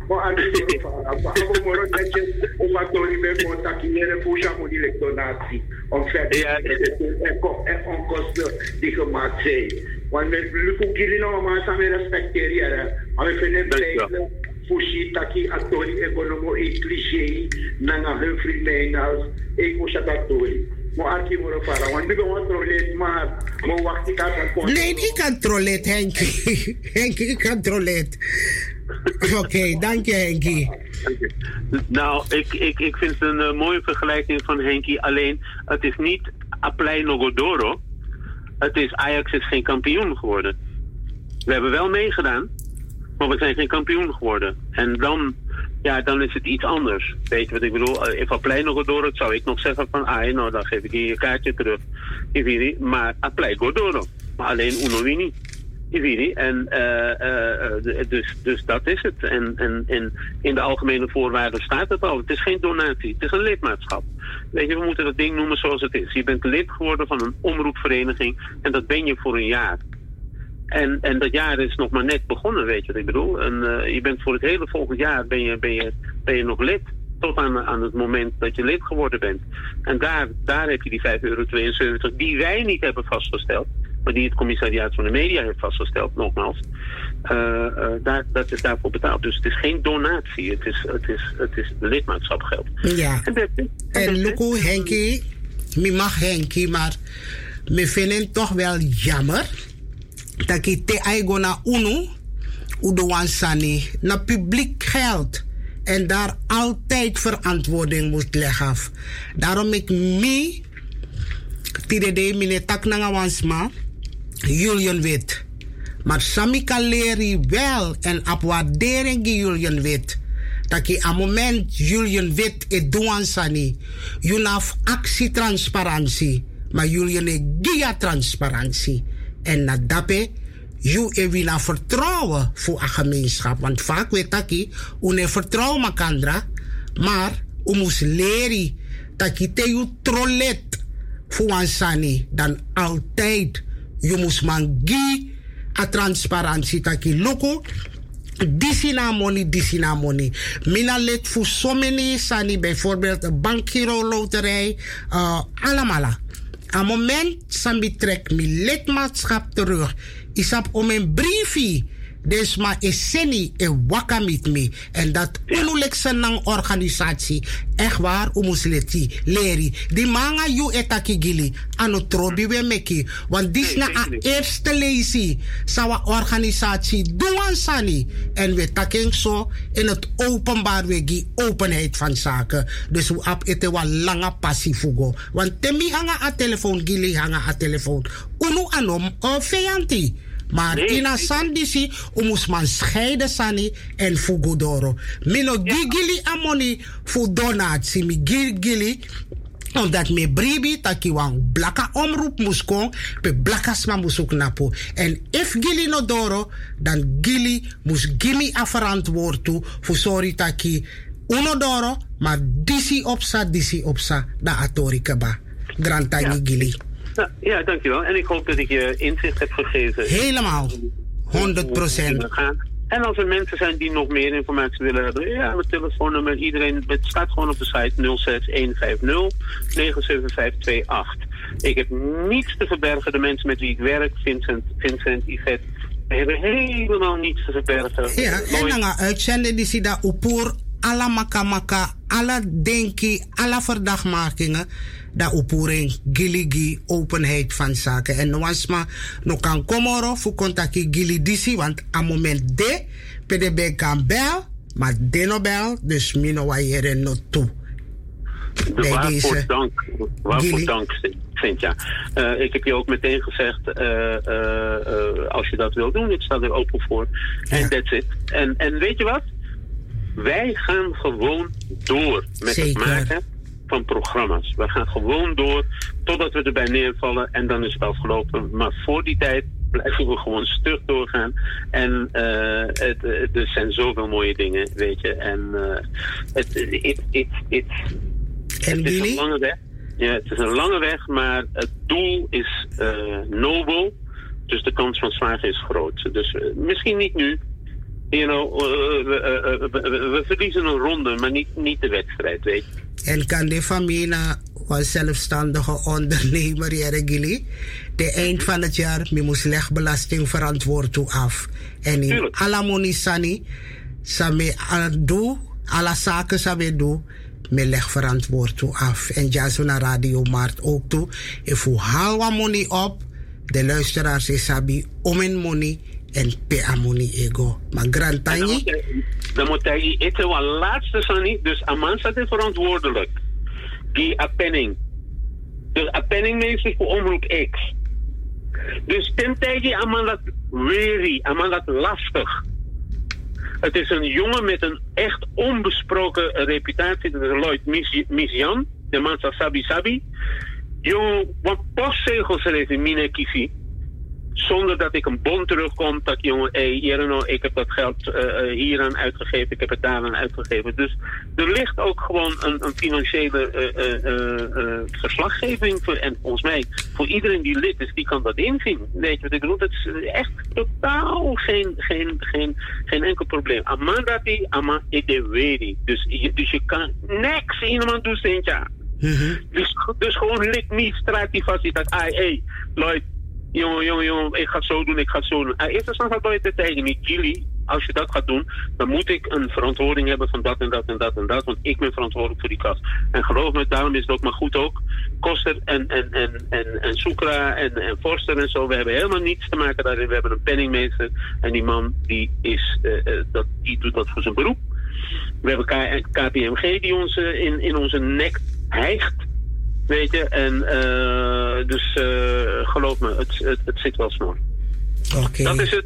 Maar Arki maar moro netjes om wat tori ben contacteren voor je money lek donatie. Om verder en onkosten die gemaakt zijn. Want met Lufu Gili nou maar samen respecteren. Maar we vinden het fushi taki atori economo e cliché nanga Humphrey Mijnals e mo shatatori. Mo arki mo fara wan bigo mo trolet maar mo wakti ka kan
Nee, ik kan trolet Henkie. Henkie, ik kan trolet. Oké, okay, dank je Henkie.
Nou, ik, ik, ik vind het een uh, mooie vergelijking van Henkie. Alleen, het is niet Aplei Nogodoro. Het is Ajax is geen kampioen geworden. We hebben wel meegedaan. Maar we zijn geen kampioen geworden. En dan, ja, dan is het iets anders. Weet je wat ik bedoel? If Aplei nog door zou ik nog zeggen van... Ah, nou, dan geef ik je je kaartje terug. Maar Aplei Godoro. Maar alleen Uno Wini. En uh, uh, dus, dus dat is het. En, en, en in de algemene voorwaarden staat het al. Het is geen donatie, het is een lidmaatschap. Weet je, we moeten dat ding noemen zoals het is. Je bent lid geworden van een omroepvereniging en dat ben je voor een jaar. En, en dat jaar is nog maar net begonnen, weet je wat ik bedoel. En uh, je bent voor het hele volgend jaar ben je, ben je, ben je nog lid. Tot aan, aan het moment dat je lid geworden bent. En daar, daar heb je die 5,72 euro die wij niet hebben vastgesteld. maar die het commissariaat van de media heeft vastgesteld, nogmaals, eh, eh, daar, dat is daarvoor betaald. Dus het is geen donatie, het is, het is, het is lidmaatschapgeld.
Ja.
En dat-
En Luko, Henkie, mi mag Henkie, maar me vinden toch wel jammer ik te aigo na UNO, Udoan Sani, na publiek geld. En daar altijd verantwoording moet leggen. Daarom ik mi, tide de mine tak na wansma, Julian Wit. Maar Sami kan leren wel en op waardering Julian Wit. Dat je aan moment Julian Wit e doan sani. Je have actietransparantie. Maar Julian e gia transparantie. En na dape, je e vertrouwen voor een gemeenschap. Want vaak weet dat je, une vertrouwen makandra. Maar, u moet leren dat je te je trollet voor een sani. Dan altijd, je moet man gi a transparantie taki loko disi na money, disi na money. Mina let voor so many sani, bijvoorbeeld een loterij, uh, allemaal. Aan moment sambi trek mi lidmaatschap terug. Isap om een briefie. Dus maar is seni e waka met me. En dat unulik senang organisatie. Echt waar, umusleti, leri. Die manga yu etaki gili. Ano trobi we meki. Want dis na a eerste lezi. Sawa organisatie doan sani. En we taking zo in het openbaar we gi openheid van zaken. Dus we ap ete wa langa passie fugo. Want temi hanga a telefoon gili hanga a telefoon. Unu anom o feyanti. Maar
Nee,
ina sandisi, umus man scheiden sani en fugudoro. Mino gigili amoni fu donatie, mi gigili omdat me bribi taki wan blaka omroep moest kon, pe blakas ma moest ook napo. En if gili no doro, dan gili moest gimi a verantwoord toe, voor sorry taki uno doro, maar disi opsa, disi opsa, da atori keba. Grantani gili.
Nou, ja, dankjewel. En ik hoop dat ik je inzicht heb gegeven.
Helemaal. 100 procent.
En als er mensen zijn die nog meer informatie willen hebben, ja, mijn telefoonnummer, iedereen, het staat gewoon op de site 06150 97528. Ik heb niets te verbergen. De mensen met wie ik werk, Vincent, Vincent, Yvette, hebben helemaal niets te verbergen.
Ja, en
Nooit-
dan gaan uitzenden die daar opvoer, alle makamaka, alle denki, alle verdachtmakingen, dat opvoering, giligi, openheid van zaken. En was maar nog kan komoro voor contactie gili disi, want aan moment de, pdb kan bel, maar de no bel, dus mino wa hier no toe.
Waarvoor
deze.
dank, waarvoor dank Cynthia. Eh, ik heb je ook meteen gezegd, eh, eh, als je dat wil doen, ik sta er open voor. En that's it. En, en weet je wat? Wij gaan gewoon door met
Zeker.
het maken van programma's. We gaan gewoon door totdat we erbij neervallen en dan is het afgelopen. Maar voor die tijd blijven we gewoon stug doorgaan. En eh, het, het- er zijn zoveel mooie dingen, weet je. En eh, het, het, het, het, het is een lange weg. Ja, het is een lange weg, maar het doel is eh, nobel. Dus de kans van slagen is groot. Dus misschien niet nu. You know, eh, we, eh, eh, we- verliezen een ronde, maar niet, niet de wedstrijd, weet je.
En kan de familie was zelfstandige ondernemer Jere Gili. De eind van het jaar, mi moest legbelasting verantwoord toe af. En in alla monisani, same doe, alle zaken sabe doe, me leg verantwoord toe af. En ja, zo naar Radio Maart ook toe. Ik voel halwa money op, de luisteraars is sabi om een money en pe a money ego. Maar grand
En dan moet hij- eten wat laatste Sunny. Dus Aman staat is verantwoordelijk. Die Appenning. Dus Appenning neemt zich voor omroep X. Dus ten tijde Aman dat weary, Aman dat lastig. Het is een jongen met een echt onbesproken reputatie. Dat is Lloyd Mis- Misjan. De man staat Sabi Sabi. Jongen, wat postzegels schreef in Mine Kifi zonder dat ik een bon terugkom, dat jongen, hé, hey, Jereno, ik heb dat geld eh, eh, hieraan uitgegeven, ik heb het daaraan uitgegeven. Dus er ligt ook gewoon een, een financiële eh, verslaggeving voor, en volgens mij voor iedereen die lid is, die kan dat inzien. Weet je wat ik bedoel? Dat is echt totaal geen, geen, geen, geen enkel probleem. Amandati, ama ideweri. Dus, je- dus je kan niks iemand doen, Sintja. Dus, dus gewoon lik niet straat die vast. Dat, ah, hey, Lloyd, jongen, jongen, jongen, ik ga het zo doen, ik ga het zo doen. Uh, eerst en gaat je tegen niet jullie. Als je dat gaat doen, dan moet ik een verantwoording hebben van dat en dat en dat en dat. Want ik ben verantwoordelijk voor die kast. En geloof me, daarom is het ook maar goed ook. Koster en, en, en, en, en Soekra en, en Forster en zo. We hebben helemaal niets te maken daarin. We hebben een penningmeester. En die man die, is, uh, uh, dat, die doet dat voor zijn beroep. We hebben KPMG die ons uh, in, in onze nek hijgt. Weet je, en uh, dus uh, geloof me, het, het, het zit wel snor.
Oké. Okay.
Dat is het.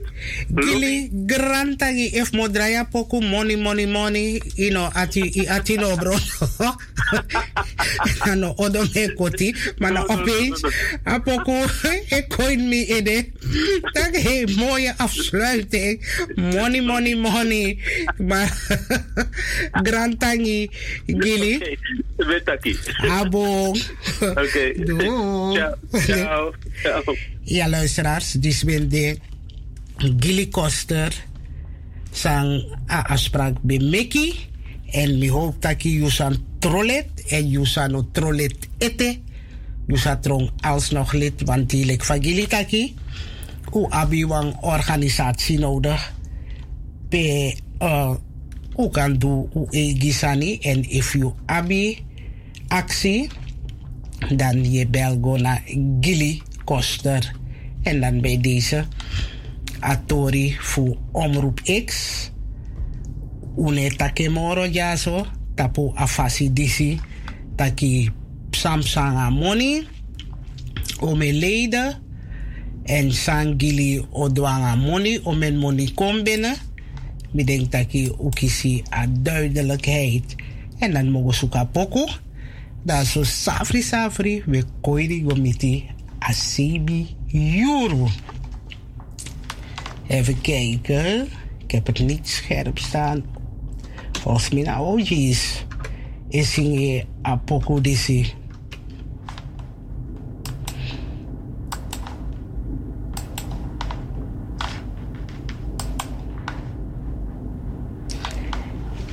Gili grantangi if modraya poku money money money you know ati ati no bro. ano odo me koti mana opeens a poku e coin me ede. Tak he mooie afsluiting. Money money money. Maar grantangi gili.
Wetaki.
Abo.
Oké. Ciao. Ciao.
Ja, luisteraars, dus ben de Gilly Koster sang afspraak bij Mickey. En mi hoop dat je Yusan trollet en Yusan no trollet ete. Yusa trong alsnog lid, want die lek van taki. U abi wang organisatie nodig. Pe uh, kan doen u e gisani en if you abi actie, dan je bel go naar Koster. En dan bij deze Atori voor Omroep X. Une takemoro jaso. Tapu afasi disi. Taki Samsanga money. Ome leden. En sangili odwanga money. Om money kom binnen. Ik denk dat je ook zie duidelijkheid. En dan mogen zoeken poko. Dat zo safri safri. We koidi gomiti Asibi euro. Even kijken. Ik heb het niet scherp staan. Volgens mij nou, oh jeez. Is hier apoko disi.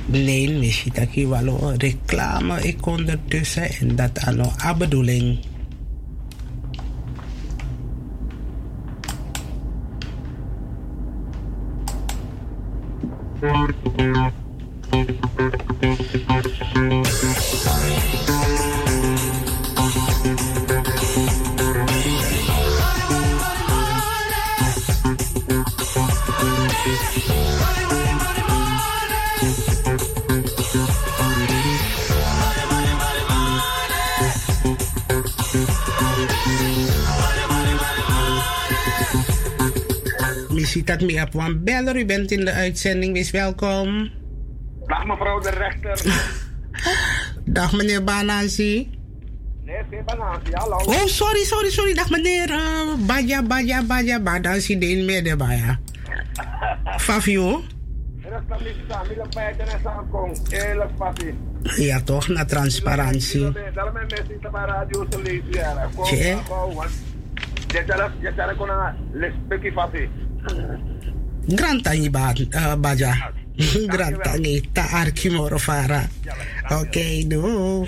Blijn, misschien dat je wel reclame ik ondertussen en dat aan de bedoeling. Thank you. Dat me op een beller. U bent in de uitzending, wees welkom.
Dag mevrouw de rechter.
Dag meneer Banansi.
Nee, geen Banansi, hallo.
Oh, sorry, sorry, sorry. Dag meneer uh, Baja, Baja, Baja, Banansi, de meer de Baja. Fafio. Ja, toch, naar transparantie.
Tje. Je
Grantani uh, eh, Baja. Grantani ta arkimoro fara. Okej, okay, då.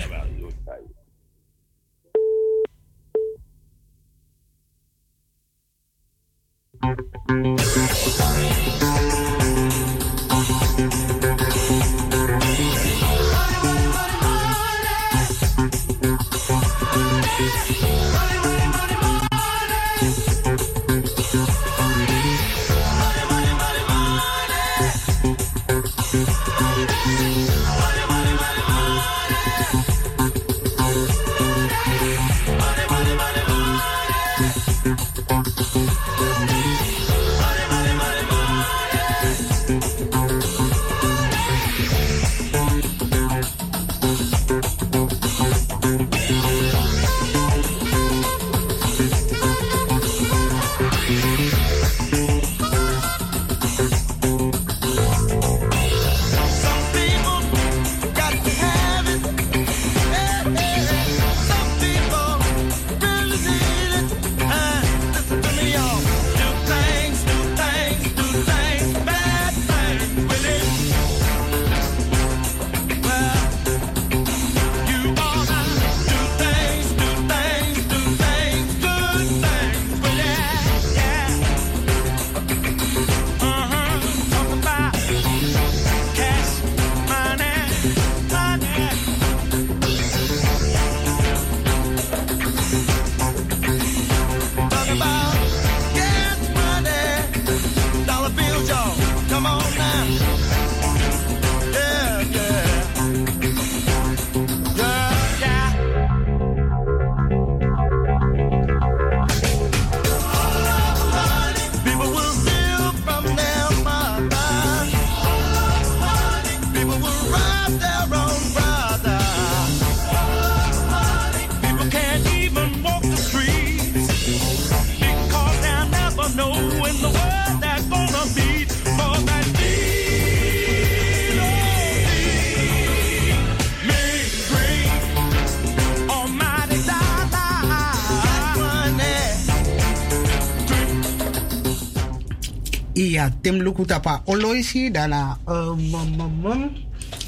Ja, Tim Lukutapa Oloisi, daarna um,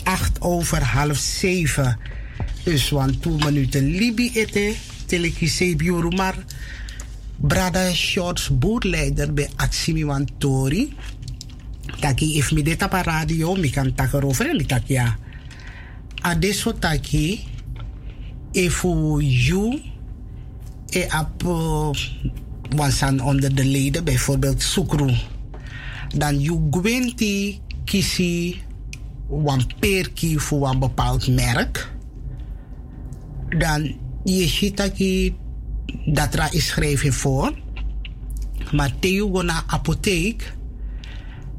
acht over half zeven. Dus want twee minuten Libi ete, teleki sebiuru, maar Brada Shorts bootleider bij Atsimi Wantori. Taki if mi op een radio, mi kan tak erover en mi tak ja. Adesso taki, efu you, e ap uh, wansan onder de leden, bijvoorbeeld Sukru. Dan you gwenti kisi wan perki voor een bepaald merk. Dan je ziet dat je dat ra is schrijven voor. Maar theo go naar apotheek,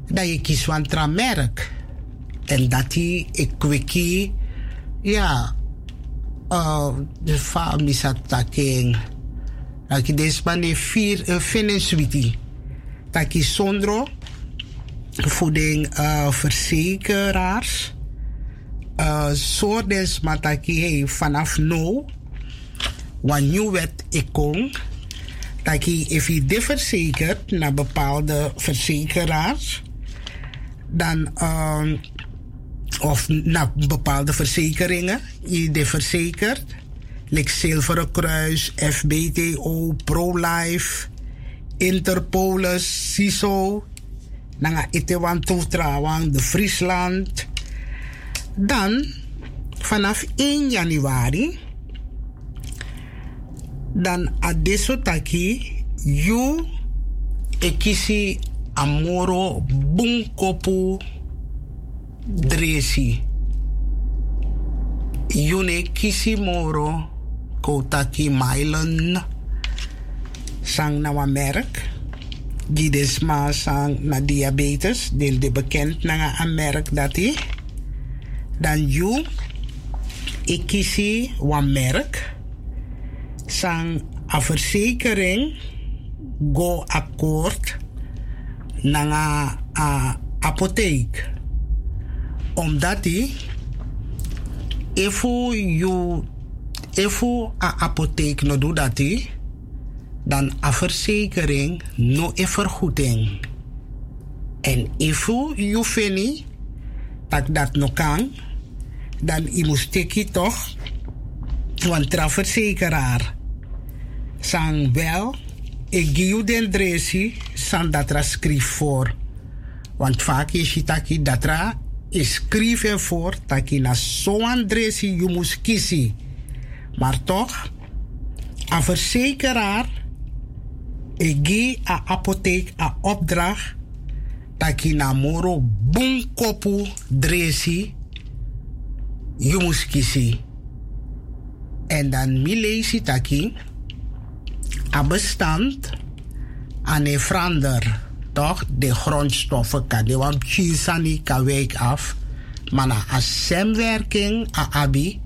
dat je kiest van tra merk. En dat ik kwikkie, ja, uh, de familie zat taking. Dat je deze man heeft vier uh, vinnen sweetie. Dat je zonder voeding uh, verzekeraars. Uh, soortes dat je hey, vanaf nu want nu wet ik kon dat je, if je dit verzekert naar bepaalde verzekeraars, dan, um, of naar bepaalde verzekeringen, je dit verzekert, like Zilveren Kruis, FBTO, ProLife, Interpolis, CISO, nanga Itewan Toetrawang, de Friesland. Dan, vanaf 1 januari, dan adesso taki you ekisi amoro bunkopu dresi yune kisi moro kotaki mailen sang nawa merk die desma sang na diabetes deel de bekend na merk dat hij dan you ikisi wa merk sang verzekering go akkoord na a apotheek. Omdat die efu you efu a apotheek no doet dat die dan a verzekering no e vergoeding. En efu you fini dat dat no kan dan moest teki toch want tra verzekeraar. Sang wel ik giu den dresi san datra schrijf voor. Want vaak is je taki datra is schrijven voor taki na zo'n dresi je moest kiezen. Maar toch een verzekeraar ik gi a apotheek a opdracht taki na moro bunkopu dresi kiezen en dan mi lees taki a bestand aan een verander. Toch? De grondstoffen kan de want chisani af. Maar na a abi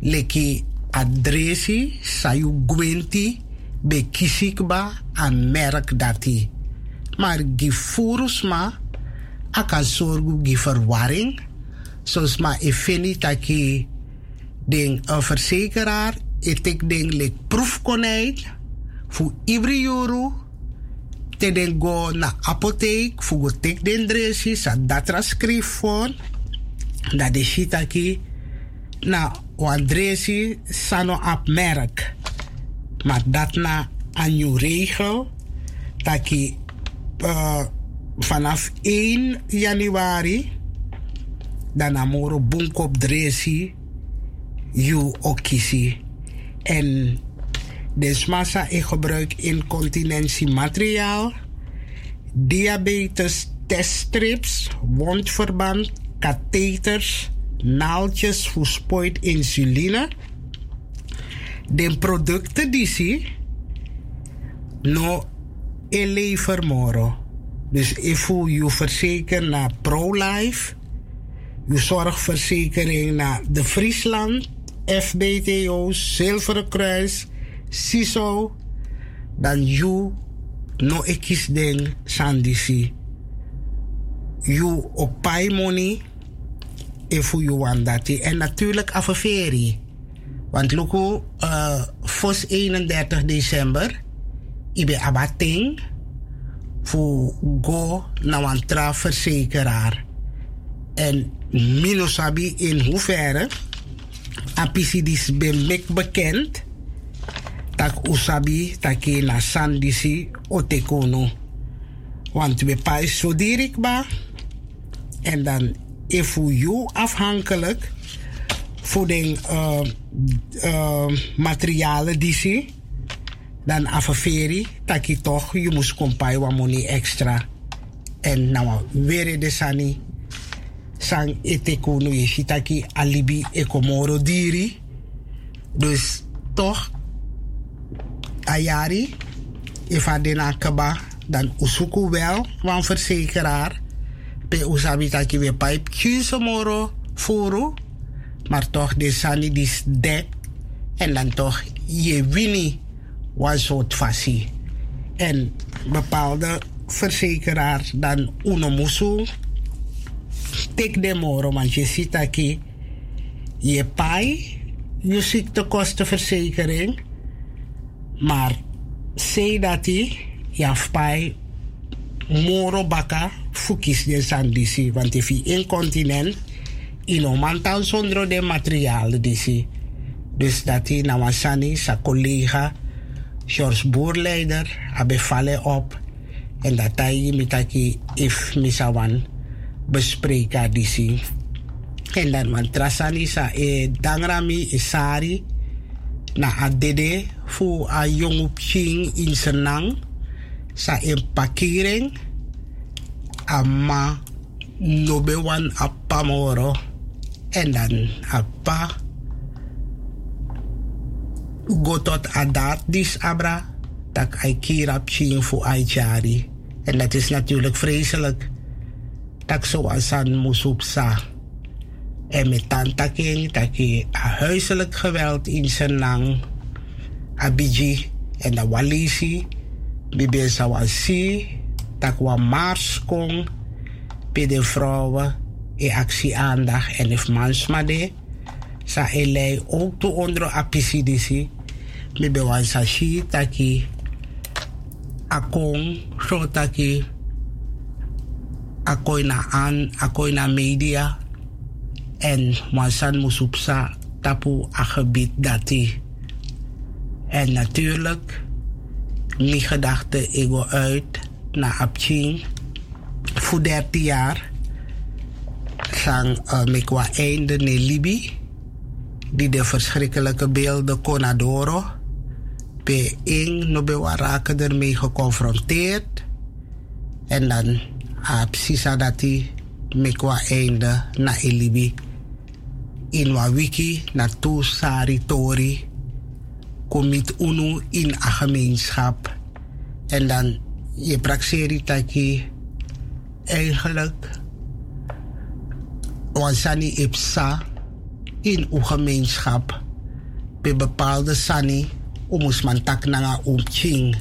leki adresi sayu gwenti be kisikba a merk dati. Maar gifurus ma a kan zorgen gi verwarring. Zoals ma efeni taki ding een verzekeraar, ik denk like proefkonijn voor iedere euro. Te den go na apotheek, voor go tek den dresi, sa datra schrijf voor. Dat de shit aki na wan dresi sano ap merk. Maar dat na een regel, dat je uh, vanaf 1 januari dan amoro bunkop dresi you okisi. En dus massa ik gebruik incontinentiemateriaal, diabetes teststrips, wondverband, katheters, naaldjes voor spuit insuline. De producten die zie, no elever moro. Dus if you verzeker naar ProLife, je zorgverzekering naar de Friesland, FBTO, Zilveren Kruis, CISO, dan you no ekis den sandisi. You op money if you want dat. En natuurlijk afferie. Want loko, uh, fos 31 december, ibe abating voor go naar een. En minosabi in hoeverre apisidis ben mek bekend tak usabi taki na sandisi otekono. Want we paai zo direct ba. En dan if you afhankelijk voor de uh, uh, materialen die ze dan afaferi taki toch je moest kompai wa money extra. En nou weer de sani. Sang eteko no je taki alibi ekomoro diri. Dus toch ayari if adena kaba dan usuku wel van verzekeraar pe usabi taki we pipe. Kuse moro furu maar toch de sani dis dek en dan toch je wini was soort fasie en bepaalde verzekeraar dan unomusu tik de moro want je ziet dat je je pai je ziektekostenverzekering maar zei dat hij ja pai moro baka fukis de sandisi want if je incontinent in omantan zonder de materiaal disi dus dat hij na wasani zijn collega George Boerleider hebben vallen op. En dat hij met aki if misawan bespreken disi en dan want trasani sa e dangrami e sari na adede fu a jongu pching in senang sa e pakiring ama nobe wan appa moro en dan appa go tot adat dis abra. Tak ai kira pching fu ai chari en dat is natuurlijk vreselijk. Tak zo asan musupsa en met tantaking taki a huiselijk geweld in Senang, Abiji en de Walisi, bibe sawasi, takwa mars kong, bij vrouwen, e actie aandacht en if mansmade, sa elei ook to onder apisidisi, bibe wan sashi taki, akong, so taki, akoy na an, akoy na media, en Wansan Musupsa tapu a gebied dati. En natuurlijk, mijn gedachte ego uit naar Abching voor 13 jaar. Sang uh, mekwa einde ne Libi, die de verschrikkelijke beelden Conadoro. Pe ing no be raken ermee geconfronteerd. En dan absisa dati mekwa einde na Elibi in wa wiki na tu sari tori komit unu in a gemeenschap en dan je praxeri eigenlijk wansani ipsa in uw gemeenschap bij bepaalde sani umus man tak nanga umching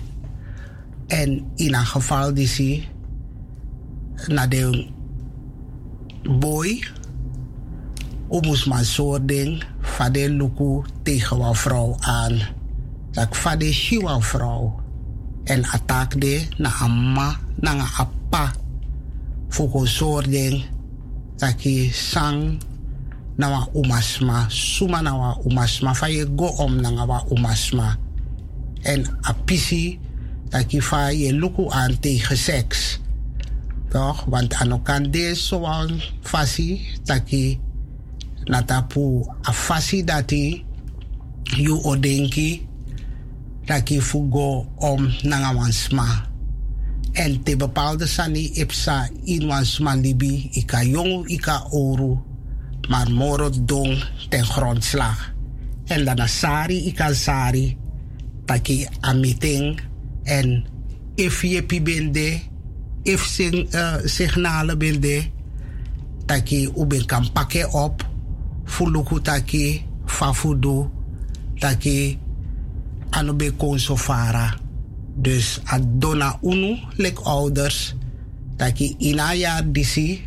en in een geval die si na de boy umus man soort ding fade luku tegen een vrouw aan. Dat fade hiwa vrouw. En attack de na amma na appa. Fuko soort je sang na wa umasma. Suma na wa umasma. Fa je go om na wa umasma. En apisi je fa je luku aan tegen seks. Toch? Want aan kan deze zo'n fasi dat je na tapu a fasi dati yu odenki taki fugo om wansma. En te bepaalde sani ipsa in wansma libi ika jongu ika oru maar dong ten grondslag. En dan sari ika sari taki a meeting en if je pi bende if sing, uh, signalen bende taki uben kan op fuluku taki fafudu taki anobe konsofara. Dus adona unu lek ouders taki inaya disi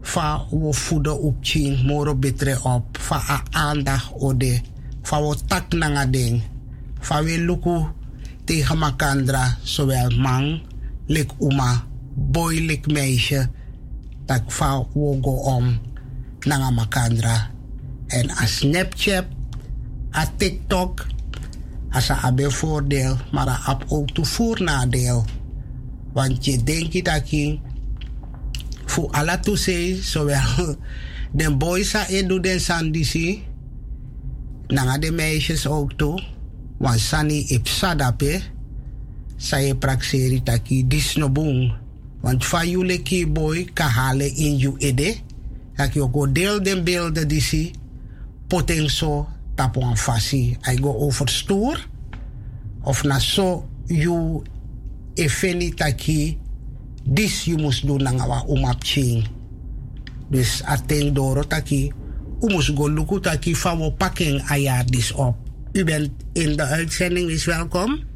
fa wo fudo upching moro betre op fa a ode fa wo tak nanga ding fa we luku tegen makandra zowel man lik uma boy lik meisje tak fa wogo om nanga makandra. En a Snapchat a TikTok as a abe voordeel maar a ap ook toe voernadeel want je denkt dat je voor alle toezee zowel de boys edu den sandisi nanga de meisjes ook toe. Want sani ip sadape saya prakseri taki disnobung want fa yule ki boy ka hale in you ede tak yo go deel den beelden disi poteng so fasi I go overstoer of na so you efeni taki dis you must do nanga wa umap ching dus ateng doro taki u moest go luku taki wo pakken dis op u bent in de uitzending is welkom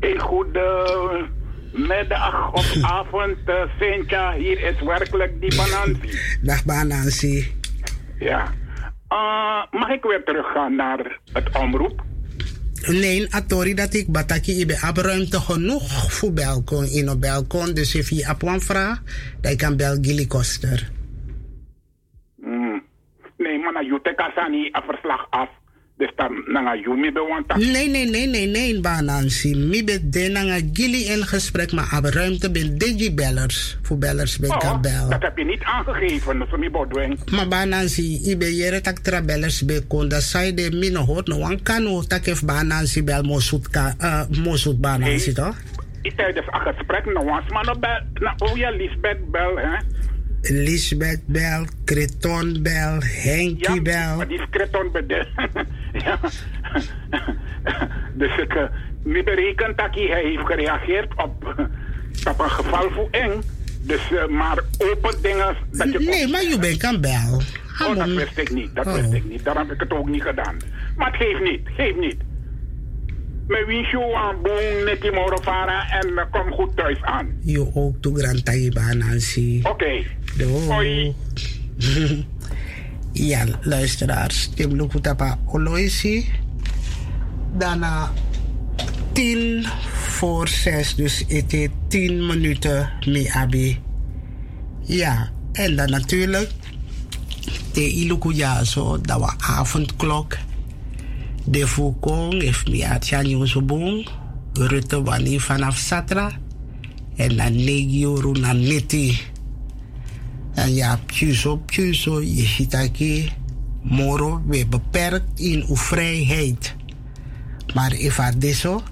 Een goede middag of avond, uh, Sintja. Hier is werkelijk die Banansi.
Dag Banansi.
Ja. Uh, mag ik weer teruggaan naar het omroep?
Nee, atori dat ik bataki ibe ab ruimte genoeg voor balkon in een balkon. Dus if je op een vraag, dan kan bel Gilly Koster.
Mm. Nee, maar je niet een verslag af. Dus dan nanga Yumi be want
Nee, nee, nee, nee, nee, Banansi. Mi be de nanga Gilly in gesprek, maar ab ruimte ben digi bellers. Voor bellers ben kan bel.
Dat heb je niet aangegeven, dat is niet bodwing.
Maar Banansi, ibe jere tak tra bellers be kon. Dat zei de mino hoort no wan kano tak if Banansi bel mosut ka, uh, mosut Banansi toch?
Tijdens een gesprek, nou was maar nog bel, nou, oh ja, Lisbeth bel, hè?
Lisbeth Bel, Creton Bel, Henky
ja,
Bel.
Maar die is Creton de. ja. dus ik uh, me bereken dat hij heeft gereageerd op, op een geval voor eng. Dus, uh, maar open dingen. Dat je
nee, maar je bent kan bel.
Oh, dat wist ik niet. Dat oh. wist ik niet. Daarom heb ik het ook niet gedaan. Maar het geeft niet. Geeft niet. Wie show aan boom, net die Morofara en uh, kom goed thuis aan.
Je ook toe Grand Nancy.
Oké. Okay.
Hoi. ja, luisteraars. Tim Lukutapa Oloisi. Daarna tien voor zes. Dus het is tien minuten mee abi. Ja, en dan natuurlijk. De Ilukuja zo, dat was avondklok. De Fukong heeft me boom. Rutte wanneer vanaf Satra. En dan negio na neti. En ja, pjuso, pjuso, je ziet aquí, moro, we beperkt in uw vrijheid. Maar if adesso,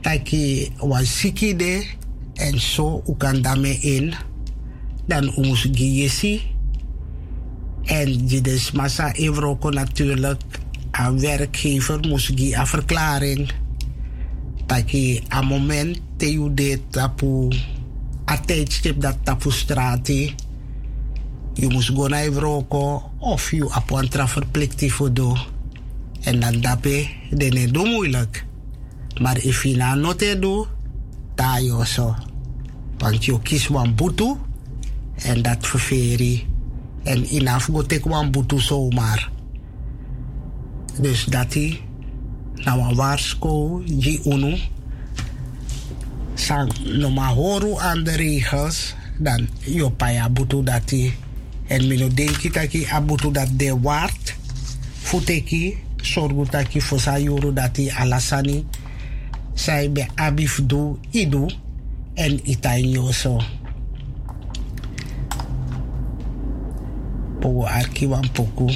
taki was ziki de, en zo, u kan daarmee in, dan moet giesi. En je dus massa evroko natuurlijk, aan werkgever moest gi een verklaring. Taki a moment te u de tapu, a tijdstip dat tapu strati, je moest go naar Evroko of je op een tra verplicht voor doen. En dan dape, dan is het moeilijk. Maar if je na note doet, dan je zo. Want je kiest een boete en dat verveer En inaf go take een boete zomaar. Dus dat hij, nou een waarschuw, je unu. Sang, no maar horen aan de regels, dan je paya boete dat hij. En mino denki taki abutu dat de waard. Futeki sorgu taki yuru dati alasani. Sai be abif idu en itanyo so pogo arki wan poku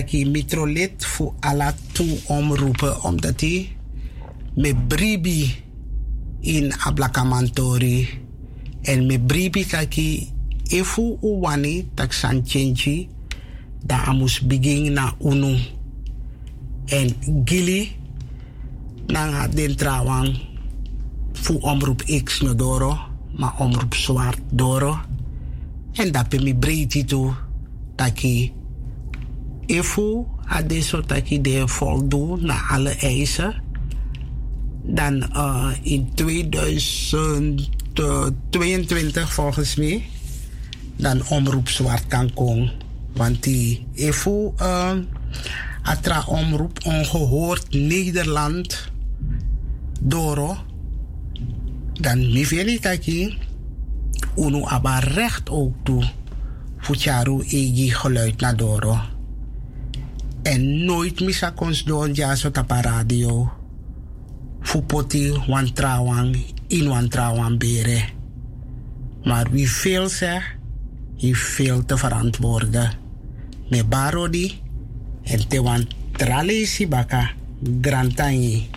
taki mitrolit voor alla toe omroepen omdat hij met bribi in ablakamantori en met bribi taki efu uwani tak san chenchi Da amus begin na unu. En gili. Na den trawang. Fu omroep X no doro. Ma omroep zwart doro. En dat pe mi breedte toe. Taki. Ifu adesso taki de voldoen na alle eisen. Dan uh, in 2022 volgens mij. Dan omroep zwart kan komen. Want die Ifu uh, atra omroep ongehoord Nederland. Doro. Dan mi veli taki. Uno aba recht ook toe. Fucharu egi geluid naar Doro. En nooit misa kons doen ja zo tapa radio. Fupoti wan trawang in wan trawang bere. Maar wie veel zegt, heeft veel te verantwoorden. Me barodi en te wan tralesi baka grantanyi.